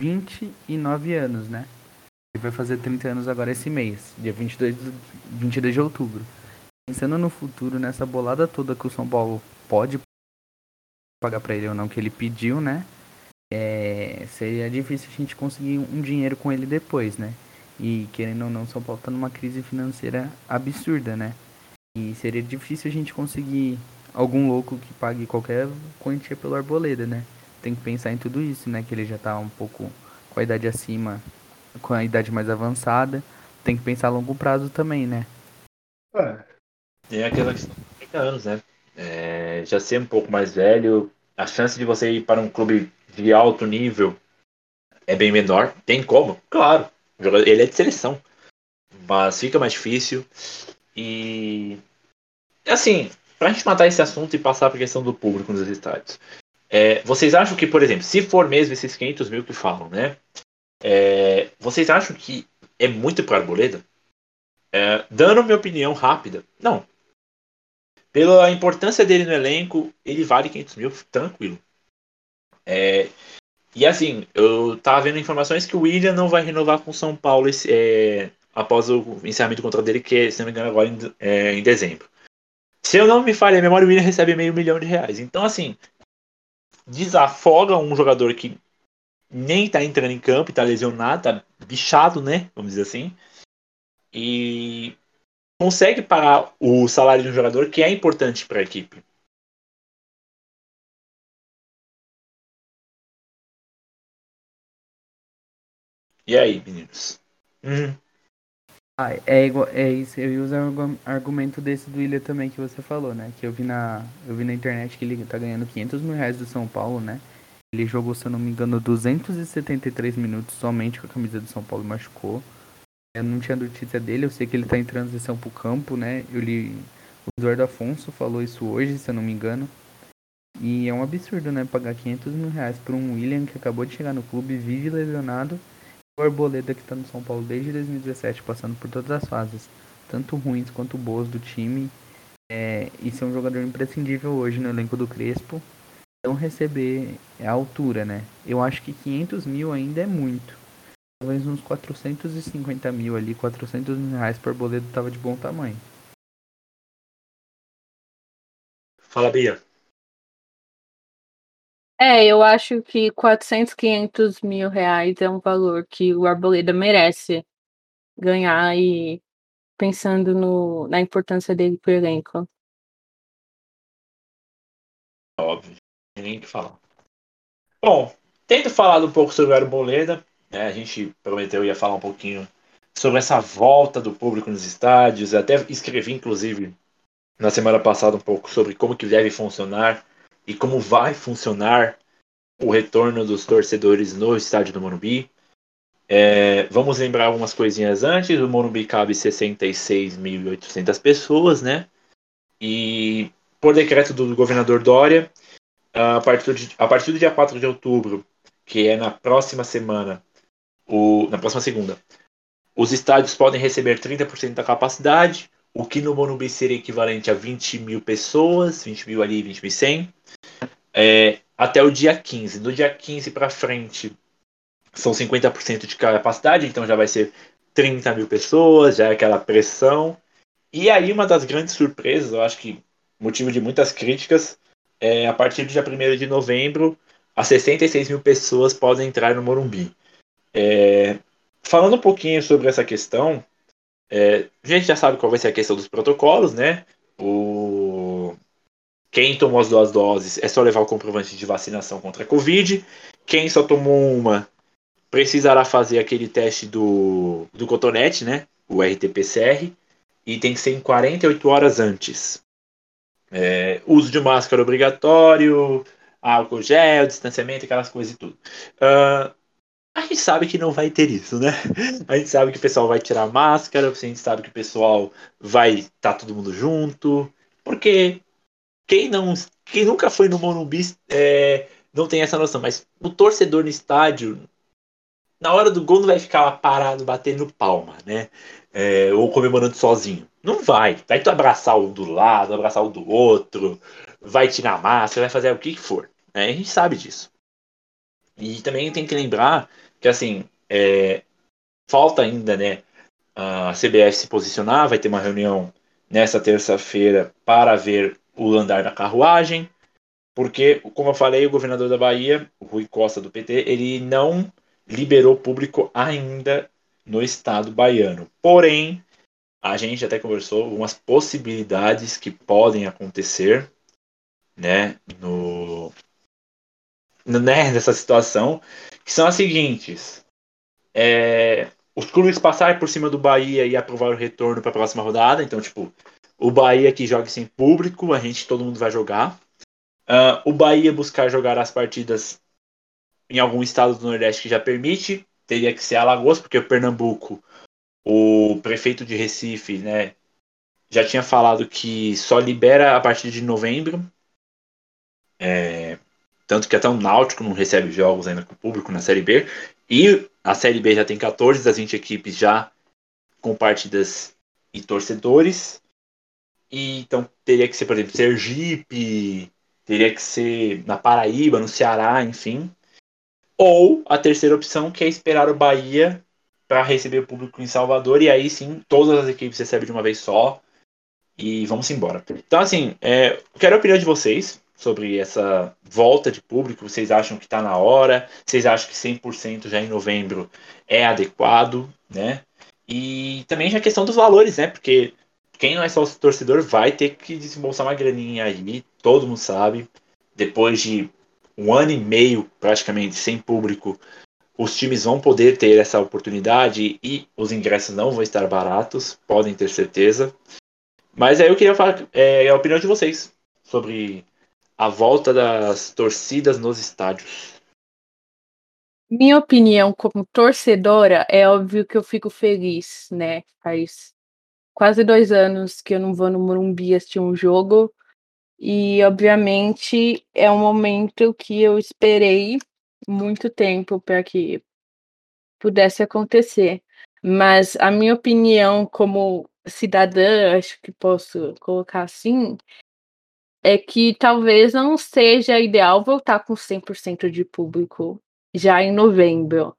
29 anos, né? Ele vai fazer 30 anos agora esse mês, dia 22, 22 de outubro. Pensando no futuro, nessa bolada toda que o São Paulo pode pagar para ele ou não, que ele pediu, né? É... seria difícil a gente conseguir um dinheiro com ele depois, né? E querendo ou não, São Paulo tá numa crise financeira absurda, né? E seria difícil a gente conseguir algum louco que pague qualquer quantia pelo Arboleda, né? Tem que pensar em tudo isso, né? Que ele já tá um pouco com a idade acima, com a idade mais avançada. Tem que pensar a longo prazo também, né? É. Tem aquela questão de 30 anos, né? É, já ser um pouco mais velho, a chance de você ir para um clube de alto nível é bem menor. Tem como? Claro. Ele é de seleção. Mas fica mais difícil. E. Assim, pra gente matar esse assunto e passar pra questão do público nos estádios. É, vocês acham que, por exemplo, se for mesmo esses 500 mil que falam, né? É, vocês acham que é muito para Arboleda? É, dando minha opinião rápida, não. Pela importância dele no elenco, ele vale 500 mil tranquilo. É, e assim, eu tava vendo informações que o William não vai renovar com o São Paulo esse, é, após o encerramento do contrato dele, que se não me engano agora em, é, em dezembro. Se eu não me falha a memória, o William recebe meio milhão de reais. Então, assim, desafoga um jogador que nem tá entrando em campo tá lesionado, tá bichado, né? Vamos dizer assim. E consegue pagar o salário de um jogador que é importante para a equipe. E aí, meninos? Uhum. Ah, é, igual, é isso, eu ia usar o argumento desse do Ilha também que você falou, né? Que eu vi na, eu vi na internet que ele tá ganhando 500 mil reais do São Paulo, né? Ele jogou, se eu não me engano, 273 minutos somente com a camisa do São Paulo machucou. Eu não tinha notícia dele, eu sei que ele tá em transição pro campo, né? Eu li. O Eduardo Afonso falou isso hoje, se eu não me engano. E é um absurdo, né? Pagar 500 mil reais por um William que acabou de chegar no clube, vive lesionado o Arboleda que está no São Paulo desde 2017, passando por todas as fases, tanto ruins quanto boas do time, é, e ser um jogador imprescindível hoje no elenco do Crespo, não receber a altura, né? Eu acho que 500 mil ainda é muito. Talvez uns 450 mil ali, 400 mil reais por Arboleda tava de bom tamanho. Fala, Bia. É, eu acho que 400, 500 mil reais é um valor que o Arboleda merece ganhar e pensando no, na importância dele pro elenco. Óbvio, nem que falar. Bom, tento falar um pouco sobre o Arboleda. Né? A gente prometeu ia falar um pouquinho sobre essa volta do público nos estádios. Até escrevi, inclusive, na semana passada um pouco sobre como que deve funcionar e como vai funcionar o retorno dos torcedores no estádio do Morumbi. É, vamos lembrar algumas coisinhas antes. O Morumbi cabe 66.800 pessoas, né? E por decreto do governador Dória, a partir, de, a partir do dia 4 de outubro, que é na próxima semana, o, na próxima segunda, os estádios podem receber 30% da capacidade, o que no Morumbi seria equivalente a 20 mil pessoas, 20 mil ali, 20 mil 100 é, até o dia 15. Do dia 15 para frente, são 50% de capacidade, então já vai ser 30 mil pessoas, já é aquela pressão. E aí, uma das grandes surpresas, eu acho que motivo de muitas críticas, é a partir do dia 1 de novembro, as 66 mil pessoas podem entrar no Morumbi. É, falando um pouquinho sobre essa questão, é, a gente já sabe qual vai ser a questão dos protocolos, né? O, quem tomou as duas doses é só levar o comprovante de vacinação contra a Covid. Quem só tomou uma precisará fazer aquele teste do, do cotonete, né? O RT-PCR. E tem que ser em 48 horas antes. É, uso de máscara obrigatório, álcool gel, distanciamento, aquelas coisas e tudo. Uh, a gente sabe que não vai ter isso, né? A gente sabe que o pessoal vai tirar máscara, a gente sabe que o pessoal vai estar tá todo mundo junto, porque quem não, quem nunca foi no Morumbi é, não tem essa noção, mas o torcedor no estádio, na hora do gol não vai ficar lá parado batendo palma, né? É, ou comemorando sozinho. Não vai. Vai tu abraçar o do lado, abraçar o do outro, vai tirar máscara, vai fazer o que for. Né? A gente sabe disso. E também tem que lembrar que assim é, falta ainda, né? A CBF se posicionar, vai ter uma reunião nessa terça-feira para ver o andar da carruagem, porque, como eu falei, o governador da Bahia, Rui Costa do PT, ele não liberou público ainda no estado baiano. Porém, a gente até conversou algumas possibilidades que podem acontecer, né, no né, nessa situação, que são as seguintes. é, os clubes passarem por cima do Bahia e aprovar o retorno para a próxima rodada. Então, tipo, o Bahia que joga sem público, a gente, todo mundo vai jogar. Uh, o Bahia buscar jogar as partidas em algum estado do Nordeste que já permite, teria que ser Alagoas, porque o Pernambuco, o prefeito de Recife, né, já tinha falado que só libera a partir de novembro. É, tanto que até o Náutico não recebe jogos ainda com o público na Série B. E a Série B já tem 14 das 20 equipes já com partidas e torcedores. E então teria que ser, por exemplo, Sergipe, teria que ser na Paraíba, no Ceará, enfim. Ou a terceira opção, que é esperar o Bahia para receber o público em Salvador, e aí sim todas as equipes recebem de uma vez só. E vamos embora. Então, assim, é, quero a opinião de vocês sobre essa volta de público? Vocês acham que está na hora? Vocês acham que 100% já em novembro é adequado, né? E também já a questão dos valores, né? Porque quem não é sócio torcedor vai ter que desembolsar uma graninha aí, todo mundo sabe. Depois de um ano e meio praticamente sem público, os times vão poder ter essa oportunidade e os ingressos não vão estar baratos, podem ter certeza. Mas aí eu queria falar é, a opinião de vocês sobre a volta das torcidas nos estádios? Minha opinião como torcedora é óbvio que eu fico feliz, né? Faz quase dois anos que eu não vou no Morumbi assistir um jogo e obviamente é um momento que eu esperei muito tempo para que pudesse acontecer. Mas a minha opinião como cidadã, acho que posso colocar assim, é que talvez não seja ideal voltar com 100% de público já em novembro.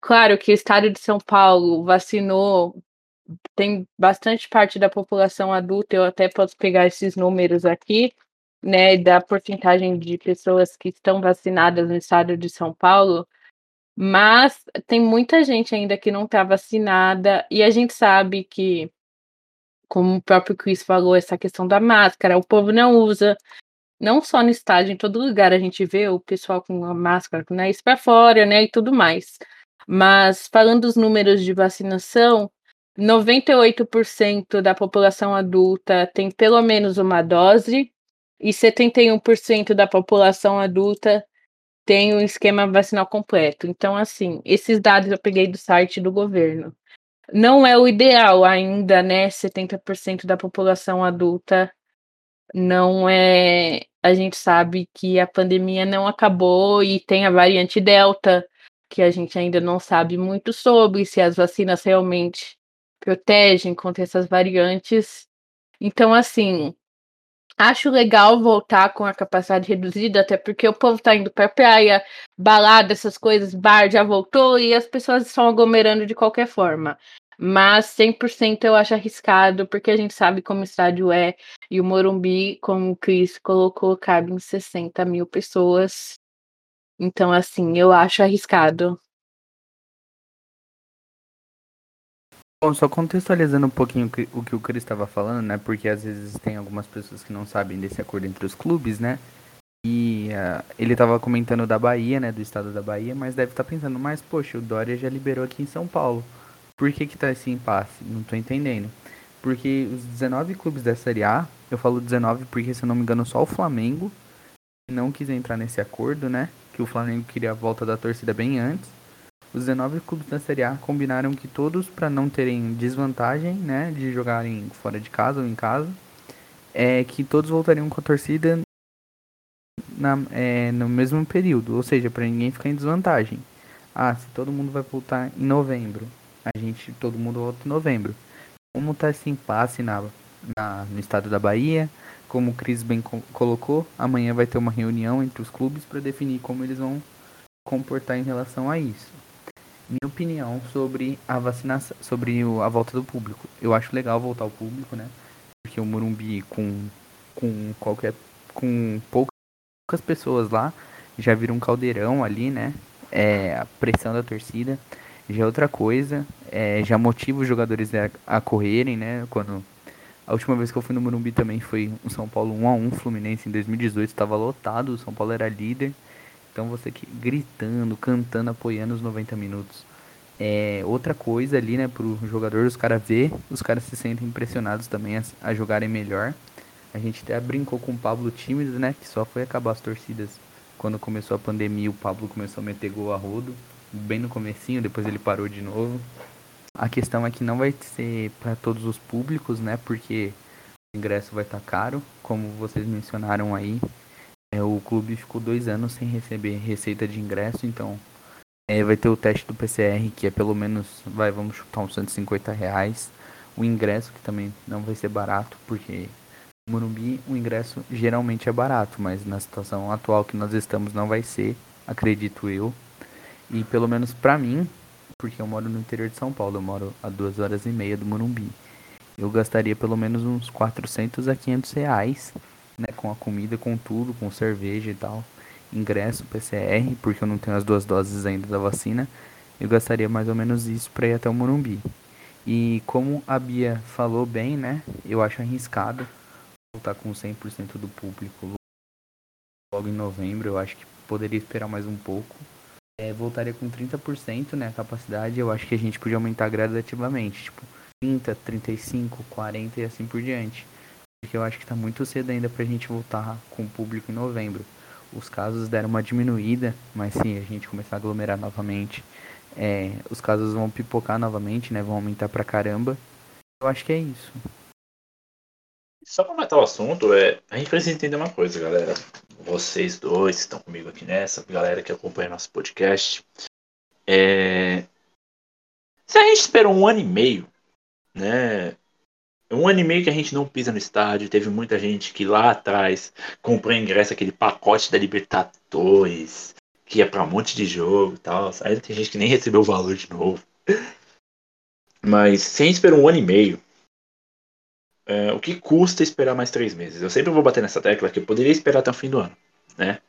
Claro que o estado de São Paulo vacinou, tem bastante parte da população adulta, eu até posso pegar esses números aqui, né, da porcentagem de pessoas que estão vacinadas no estado de São Paulo, mas tem muita gente ainda que não está vacinada, e a gente sabe que como o próprio Chris falou, essa questão da máscara, o povo não usa, não só no estádio, em todo lugar a gente vê o pessoal com a máscara com o nariz para fora, né, e tudo mais. Mas falando dos números de vacinação, 98% da população adulta tem pelo menos uma dose e 71% da população adulta tem um esquema vacinal completo. Então, assim, esses dados eu peguei do site do governo não é o ideal ainda, né? 70% da população adulta não é. A gente sabe que a pandemia não acabou e tem a variante Delta, que a gente ainda não sabe muito sobre, se as vacinas realmente protegem contra essas variantes. Então, assim, Acho legal voltar com a capacidade reduzida, até porque o povo tá indo pra praia, balada, essas coisas, bar já voltou e as pessoas estão aglomerando de qualquer forma. Mas 100% eu acho arriscado, porque a gente sabe como o estádio é. E o Morumbi, como o Chris colocou, cabe em 60 mil pessoas. Então, assim, eu acho arriscado. Bom, só contextualizando um pouquinho o que o Chris estava falando, né? Porque às vezes tem algumas pessoas que não sabem desse acordo entre os clubes, né? E uh, ele estava comentando da Bahia, né? Do estado da Bahia, mas deve estar tá pensando, mas poxa, o Dória já liberou aqui em São Paulo. Por que que tá esse impasse? Não tô entendendo. Porque os 19 clubes da Série A, eu falo 19 porque, se eu não me engano, só o Flamengo não quis entrar nesse acordo, né? Que o Flamengo queria a volta da torcida bem antes. Os 19 clubes da Série A combinaram que todos, para não terem desvantagem, né, de jogarem fora de casa ou em casa, é que todos voltariam com a torcida na, é, no mesmo período, ou seja, para ninguém ficar em desvantagem. Ah, se todo mundo vai voltar em novembro, a gente, todo mundo volta em novembro. Como tá esse impasse na, na, no estado da Bahia, como o Cris bem co colocou, amanhã vai ter uma reunião entre os clubes para definir como eles vão comportar em relação a isso minha opinião sobre a vacinação, sobre a volta do público. Eu acho legal voltar ao público, né? Porque o Morumbi com com qualquer com poucas pessoas lá já vira um caldeirão ali, né? É, a pressão da torcida já é outra coisa, é, já motiva os jogadores a, a, correrem, né? Quando a última vez que eu fui no Morumbi também foi o São Paulo 1 a 1 Fluminense em 2018, estava lotado, o São Paulo era líder. Então você que gritando, cantando, apoiando os 90 minutos. É outra coisa ali, né, pro jogador, os caras ver, os caras se sentem impressionados também a, a, jogarem melhor. A gente até brincou com o Pablo tímido, né, que só foi acabar as torcidas quando começou a pandemia, o Pablo começou a meter gol a rodo, bem no comecinho, depois ele parou de novo. A questão é que não vai ser para todos os públicos, né, porque o ingresso vai estar tá caro, como vocês mencionaram aí. É, o clube ficou dois anos sem receber receita de ingresso, então é, vai ter o teste do PCR, que é pelo menos, vai, vamos chutar uns 150 reais. O ingresso, que também não vai ser barato, porque no Morumbi o ingresso geralmente é barato, mas na situação atual que nós estamos não vai ser, acredito eu. E pelo menos para mim, porque eu moro no interior de São Paulo, eu moro a duas horas e meia do Morumbi. Eu gastaria pelo menos uns 400 a 500 reais, né, com a comida, com tudo, com cerveja e tal ingresso PCR, porque eu não tenho as duas doses ainda da vacina, eu gastaria mais ou menos isso para ir até o Morumbi. E como a Bia falou bem, né, eu acho arriscado voltar com 100% do público logo em novembro, eu acho que poderia esperar mais um pouco. É, voltaria com 30% né, a capacidade, eu acho que a gente podia aumentar gradativamente, tipo 30, 35, 40 e assim por diante. Porque eu acho que está muito cedo ainda para a gente voltar com o público em novembro os casos deram uma diminuída, mas sim, a gente começar a aglomerar novamente, é, os casos vão pipocar novamente, né? Vão aumentar pra caramba. Eu acho que é isso. Só para matar o assunto, é, a gente precisa entender uma coisa, galera. Vocês dois que estão comigo aqui nessa, galera que acompanha nosso podcast. É... Se a gente esperou um ano e meio, né? Um ano e meio que a gente não pisa no estádio. Teve muita gente que lá atrás comprou ingresso, aquele pacote da Libertadores, que ia para um monte de jogo e tal. Aí tem gente que nem recebeu o valor de novo. Mas se a gente esperou um ano e meio, é, o que custa esperar mais três meses? Eu sempre vou bater nessa tecla que eu poderia esperar até o fim do ano, né?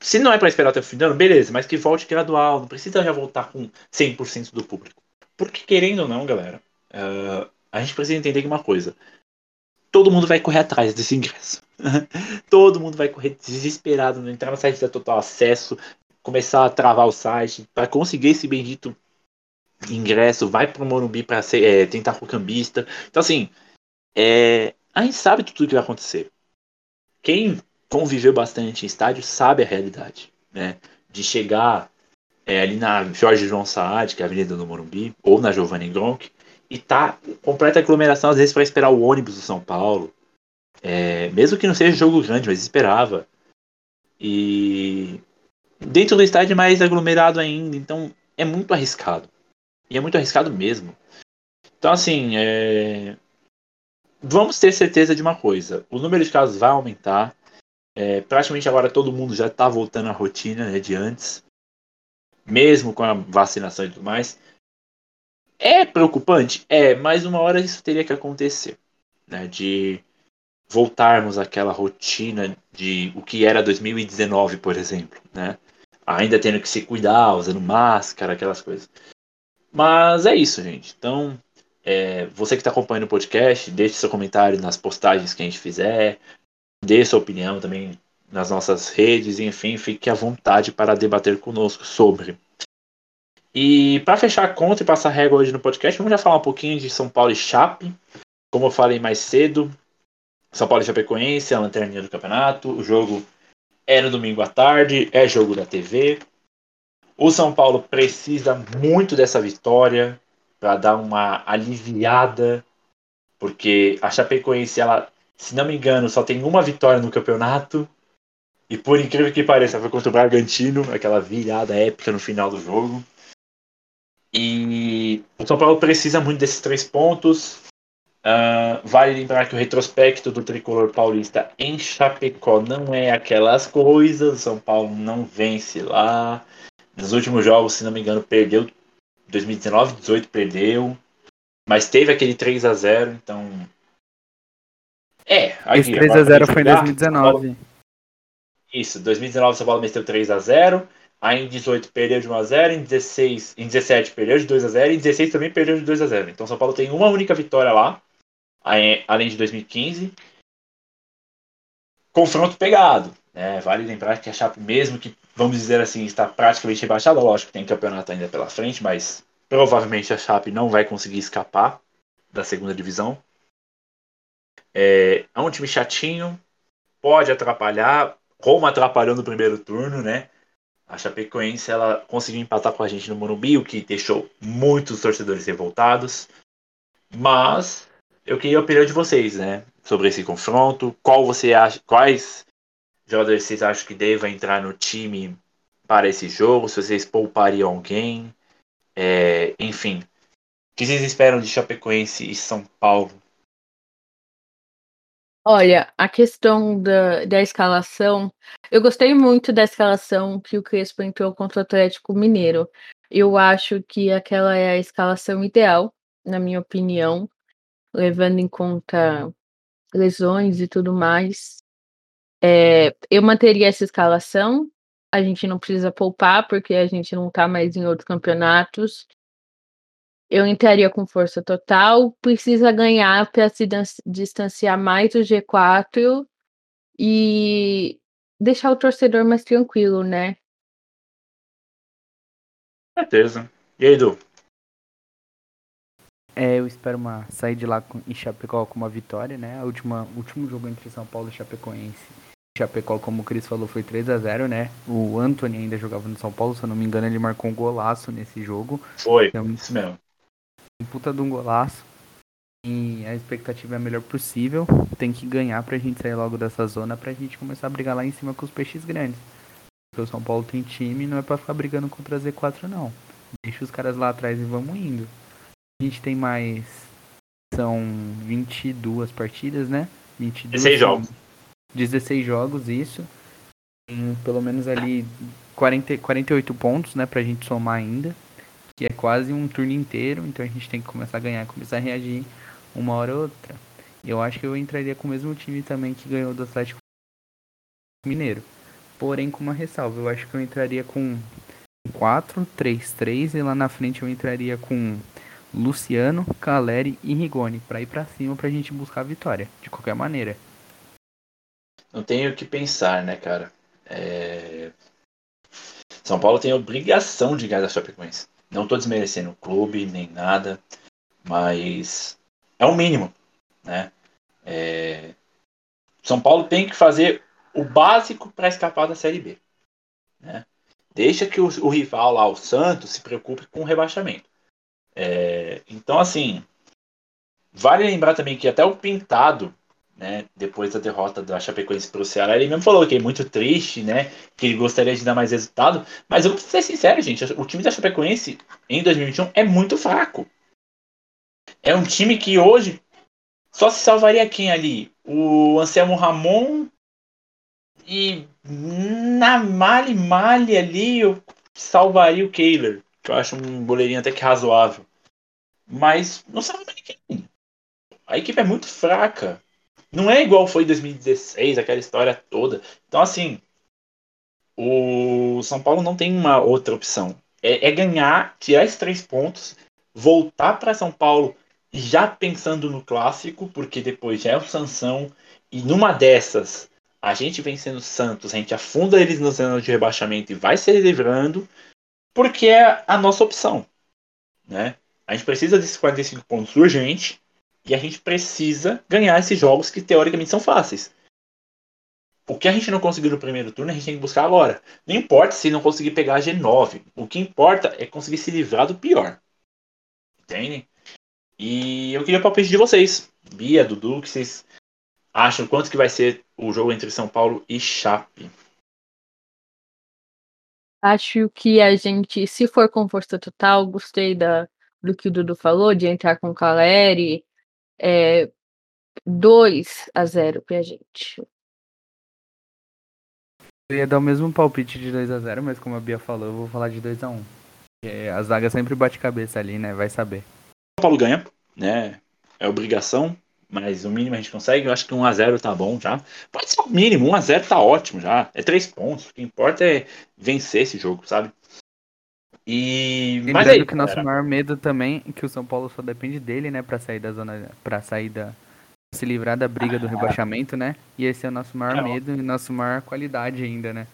Se não é para esperar até o fim do ano, beleza, mas que volte gradual, não precisa já voltar com 100% do público. Porque querendo ou não, galera, uh, a gente precisa entender uma coisa. Todo mundo vai correr atrás desse ingresso. Todo mundo vai correr desesperado, entrar no site da Total Acesso, começar a travar o site para conseguir esse bendito ingresso, vai pro Morumbi para é, tentar com o cambista. Então assim, é, a gente sabe tudo que vai acontecer. Quem conviveu bastante em estádio sabe a realidade, né? De chegar é, ali na Jorge João Saad, que é a Avenida do Morumbi, ou na Giovanni Gronk, e tá completa aglomeração, às vezes, para esperar o ônibus do São Paulo. É, mesmo que não seja jogo grande, mas esperava. E dentro do estádio é mais aglomerado ainda, então é muito arriscado. E é muito arriscado mesmo. Então, assim, é... vamos ter certeza de uma coisa: o número de casos vai aumentar. É, praticamente agora todo mundo já está voltando à rotina né, de antes, mesmo com a vacinação e tudo mais. É preocupante? É, mas uma hora isso teria que acontecer. Né, de voltarmos àquela rotina de o que era 2019, por exemplo. Né? Ainda tendo que se cuidar, usando máscara, aquelas coisas. Mas é isso, gente. Então, é, você que está acompanhando o podcast, deixe seu comentário nas postagens que a gente fizer. Dê sua opinião também nas nossas redes. Enfim, fique à vontade para debater conosco sobre. E para fechar a conta e passar a régua hoje no podcast, vamos já falar um pouquinho de São Paulo e Chape. Como eu falei mais cedo, São Paulo e Chapecoense, a lanterninha do campeonato. O jogo é no domingo à tarde, é jogo da TV. O São Paulo precisa muito dessa vitória para dar uma aliviada, porque a Chapecoense, ela, se não me engano, só tem uma vitória no campeonato. E por incrível que pareça, foi contra o Bragantino, aquela virada épica no final do jogo. E o São Paulo precisa muito desses três pontos. Uh, vale lembrar que o retrospecto do tricolor paulista em Chapecó não é aquelas coisas. O São Paulo não vence lá. Nos últimos jogos, se não me engano, perdeu 2019, 18 perdeu. Mas teve aquele 3 a 0 então. É, aqui, Esse 3 a 0 foi em 2019. Isso, 2019 o São Paulo meteu 3 a 0 Aí em 18 perdeu de 1 a 0 em 16, em 17 perdeu de 2 a 0 e em 16 também perdeu de 2 a 0. Então São Paulo tem uma única vitória lá, além de 2015. Confronto pegado. É, vale lembrar que a Chape, mesmo que, vamos dizer assim, está praticamente rebaixada, lógico que tem campeonato ainda pela frente, mas provavelmente a Chape não vai conseguir escapar da segunda divisão. É, é um time chatinho, pode atrapalhar, como atrapalhou no primeiro turno, né? A Chapecoense ela conseguiu empatar com a gente no Morumbi, o que deixou muitos torcedores revoltados. Mas eu queria a opinião de vocês, né? Sobre esse confronto. Qual você acha, quais jogadores vocês acham que devem entrar no time para esse jogo? Se vocês poupariam alguém? É, enfim, o que vocês esperam de Chapecoense e São Paulo Olha, a questão da, da escalação, eu gostei muito da escalação que o Crespo entrou contra o Atlético Mineiro. Eu acho que aquela é a escalação ideal, na minha opinião, levando em conta lesões e tudo mais. É, eu manteria essa escalação. A gente não precisa poupar, porque a gente não tá mais em outros campeonatos eu entraria com força total. Precisa ganhar para se distanciar mais do G4 e deixar o torcedor mais tranquilo, né? Certeza. E aí, Edu? É, eu espero uma sair de lá com, em Chapecó com uma vitória, né? A última, o último jogo entre São Paulo e Chapecoense. Chapecó, como o Cris falou, foi 3 a 0 né? O Anthony ainda jogava no São Paulo, se eu não me engano, ele marcou um golaço nesse jogo. Foi, então, isso mesmo um puta de um golaço. E a expectativa é a melhor possível. Tem que ganhar pra gente sair logo dessa zona pra gente começar a brigar lá em cima com os peixes grandes. Porque o São Paulo tem time não é pra ficar brigando contra a Z4 não. Deixa os caras lá atrás e vamos indo. A gente tem mais. São 22 partidas, né? 22 16 jogos. 16 jogos, isso. Tem pelo menos ali 40, 48 pontos, né? Pra gente somar ainda que é quase um turno inteiro, então a gente tem que começar a ganhar, começar a reagir uma hora ou outra. Eu acho que eu entraria com o mesmo time também que ganhou do Atlético Mineiro. Porém, com uma ressalva, eu acho que eu entraria com 4-3-3 e lá na frente eu entraria com Luciano, Caleri e Rigoni para ir para cima pra gente buscar a vitória, de qualquer maneira. Não tenho o que pensar, né, cara? É... São Paulo tem a obrigação de ganhar da Chapecoense. Não estou desmerecendo o clube nem nada, mas é o mínimo, né? É... São Paulo tem que fazer o básico para escapar da Série B, né? Deixa que o, o, rival lá, o Santos, se preocupe com o rebaixamento. É... Então, assim, vale lembrar também que até o Pintado né, depois da derrota da Chapecoense para o Ceará, ele mesmo falou que é muito triste, né, que ele gostaria de dar mais resultado, mas eu vou ser sincero, gente, o time da Chapecoense em 2021 é muito fraco. É um time que hoje só se salvaria quem ali? O Anselmo Ramon e na male male ali eu salvaria o Kehler, que eu acho um goleirinho até que razoável. Mas não salva ninguém. A equipe é muito fraca. Não é igual foi em 2016, aquela história toda. Então, assim, o São Paulo não tem uma outra opção. É, é ganhar, tirar esses três pontos, voltar para São Paulo já pensando no clássico, porque depois já é o Sansão, e numa dessas, a gente vencendo o Santos, a gente afunda eles no zona de rebaixamento e vai se livrando, porque é a nossa opção. Né? A gente precisa desses 45 pontos urgente e a gente precisa ganhar esses jogos que teoricamente são fáceis. O que a gente não conseguiu no primeiro turno, a gente tem que buscar agora. Não importa se não conseguir pegar a G9. O que importa é conseguir se livrar do pior. Entendem? E eu queria o palpite de vocês. Bia, Dudu, que vocês acham quanto que vai ser o jogo entre São Paulo e Chape? Acho que a gente, se for com força total, gostei da, do que o Dudu falou, de entrar com o Caleri, é, 2 a 0 pra gente. Eu ia dar o mesmo palpite de 2 a 0 mas como a Bia falou, eu vou falar de 2 a 1 é, A zaga sempre bate cabeça ali, né? Vai saber. São Paulo ganha, né? É obrigação, mas o mínimo a gente consegue. Eu acho que 1 a 0 tá bom já. Pode ser o mínimo, 1 a 0 tá ótimo já. É 3 pontos. O que importa é vencer esse jogo, sabe? E mas aí, que nosso maior medo também é que o São Paulo só depende dele, né, para sair da zona, para sair da, se livrar da briga do rebaixamento, né? E esse é o nosso maior medo e nossa maior qualidade ainda, né?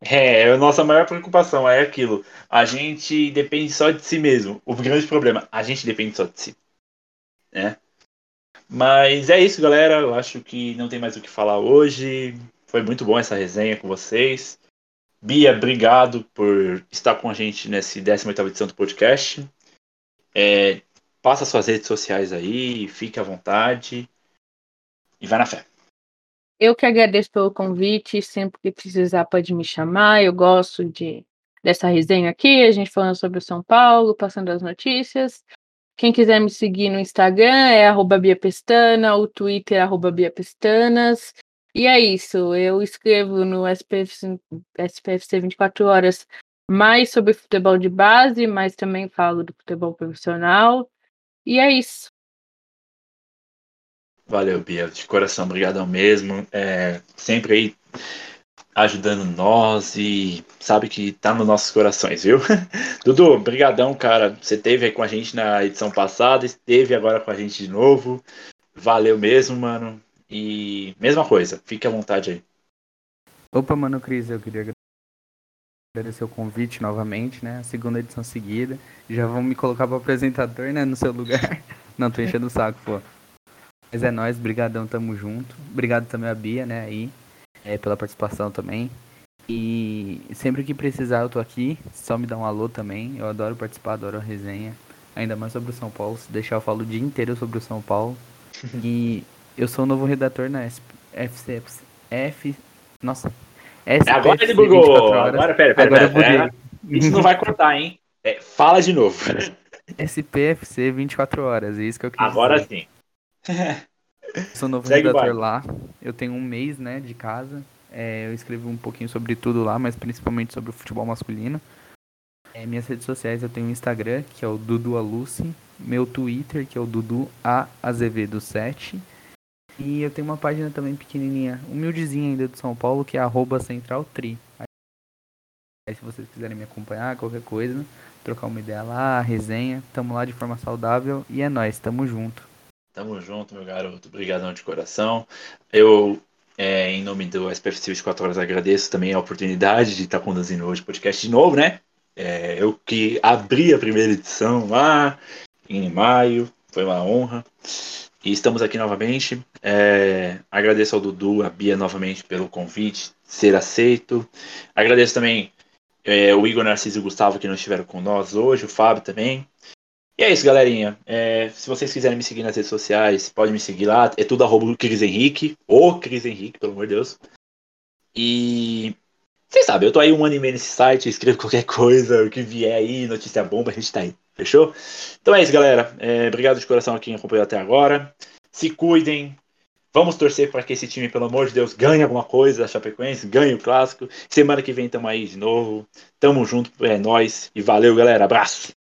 É, a nossa maior preocupação é aquilo. A gente depende só de si mesmo. O grande problema, a gente depende só de si. Né? Mas é isso, galera. Eu acho que não tem mais o que falar hoje. Foi muito bom essa resenha com vocês. Bia, obrigado por estar com a gente nesse 18 edição do podcast. É, passa suas redes sociais aí, fique à vontade e vai na fé. Eu que agradeço pelo convite, sempre que precisar pode me chamar. Eu gosto de dessa resenha aqui, a gente falando sobre o São Paulo, passando as notícias. Quem quiser me seguir no Instagram é arroba biapestana, o Twitter é arroba biapestanas. E é isso, eu escrevo no SPFC, SPFC 24 horas mais sobre futebol de base, mas também falo do futebol profissional. E é isso. Valeu, Bia, de coração, obrigadão mesmo. É, sempre aí ajudando nós e sabe que tá nos nossos corações, viu? Dudu, brigadão, cara. Você teve aí com a gente na edição passada, esteve agora com a gente de novo. Valeu mesmo, mano. E mesma coisa, fique à vontade aí. Opa, mano, Cris, eu queria agradecer o convite novamente, né? A segunda edição seguida. Já vão me colocar para apresentador, né? No seu lugar. Não, tô enchendo o saco, pô. Mas é nóis, brigadão, tamo junto. Obrigado também a Bia, né, aí, é, pela participação também. E sempre que precisar eu tô aqui, só me dá um alô também. Eu adoro participar, adoro a resenha. Ainda mais sobre o São Paulo. Se deixar eu falo o dia inteiro sobre o São Paulo. E eu sou o novo redator na FC, F, nossa. SPFC agora ele bugou. Agora, pera, pera, agora pera, pera. Isso não vai cortar, hein? É, fala de novo. SPFC 24 horas, é isso que eu queria Agora dizer. sim. Sou novo Segue redator lá. Eu tenho um mês, né, de casa. É, eu escrevo um pouquinho sobre tudo lá, mas principalmente sobre o futebol masculino. É, minhas redes sociais eu tenho o Instagram, que é o Dudu Aluce, meu Twitter, que é o Dudu A Azevedo 7. E eu tenho uma página também pequenininha, humildezinha ainda do São Paulo, que é arroba centraltri. Aí se vocês quiserem me acompanhar, qualquer coisa, trocar uma ideia lá, resenha, tamo lá de forma saudável e é nóis, tamo junto. Tamo junto, meu garoto. Obrigadão de coração. Eu, é, em nome do SPFC 24 Horas, agradeço também a oportunidade de estar conduzindo hoje o podcast de novo, né? É, eu que abri a primeira edição lá em maio, foi uma honra. E estamos aqui novamente. É, agradeço ao Dudu, a Bia novamente pelo convite, ser aceito. Agradeço também é, o Igor Narciso e o Gustavo que não estiveram com nós hoje, o Fábio também. E é isso, galerinha. É, se vocês quiserem me seguir nas redes sociais, pode me seguir lá. É tudo arroba Cris Henrique, ou Cris Henrique, pelo amor de Deus. E vocês sabem, eu tô aí um ano e meio nesse site, escrevo qualquer coisa, o que vier aí, notícia bomba, a gente tá aí. Fechou? Então é isso, galera. É, obrigado de coração a quem acompanhou até agora. Se cuidem. Vamos torcer para que esse time, pelo amor de Deus, ganhe alguma coisa, a Chapecoense, ganhe o clássico. Semana que vem tamo aí de novo. Tamo junto, é nóis. E valeu, galera. Abraço.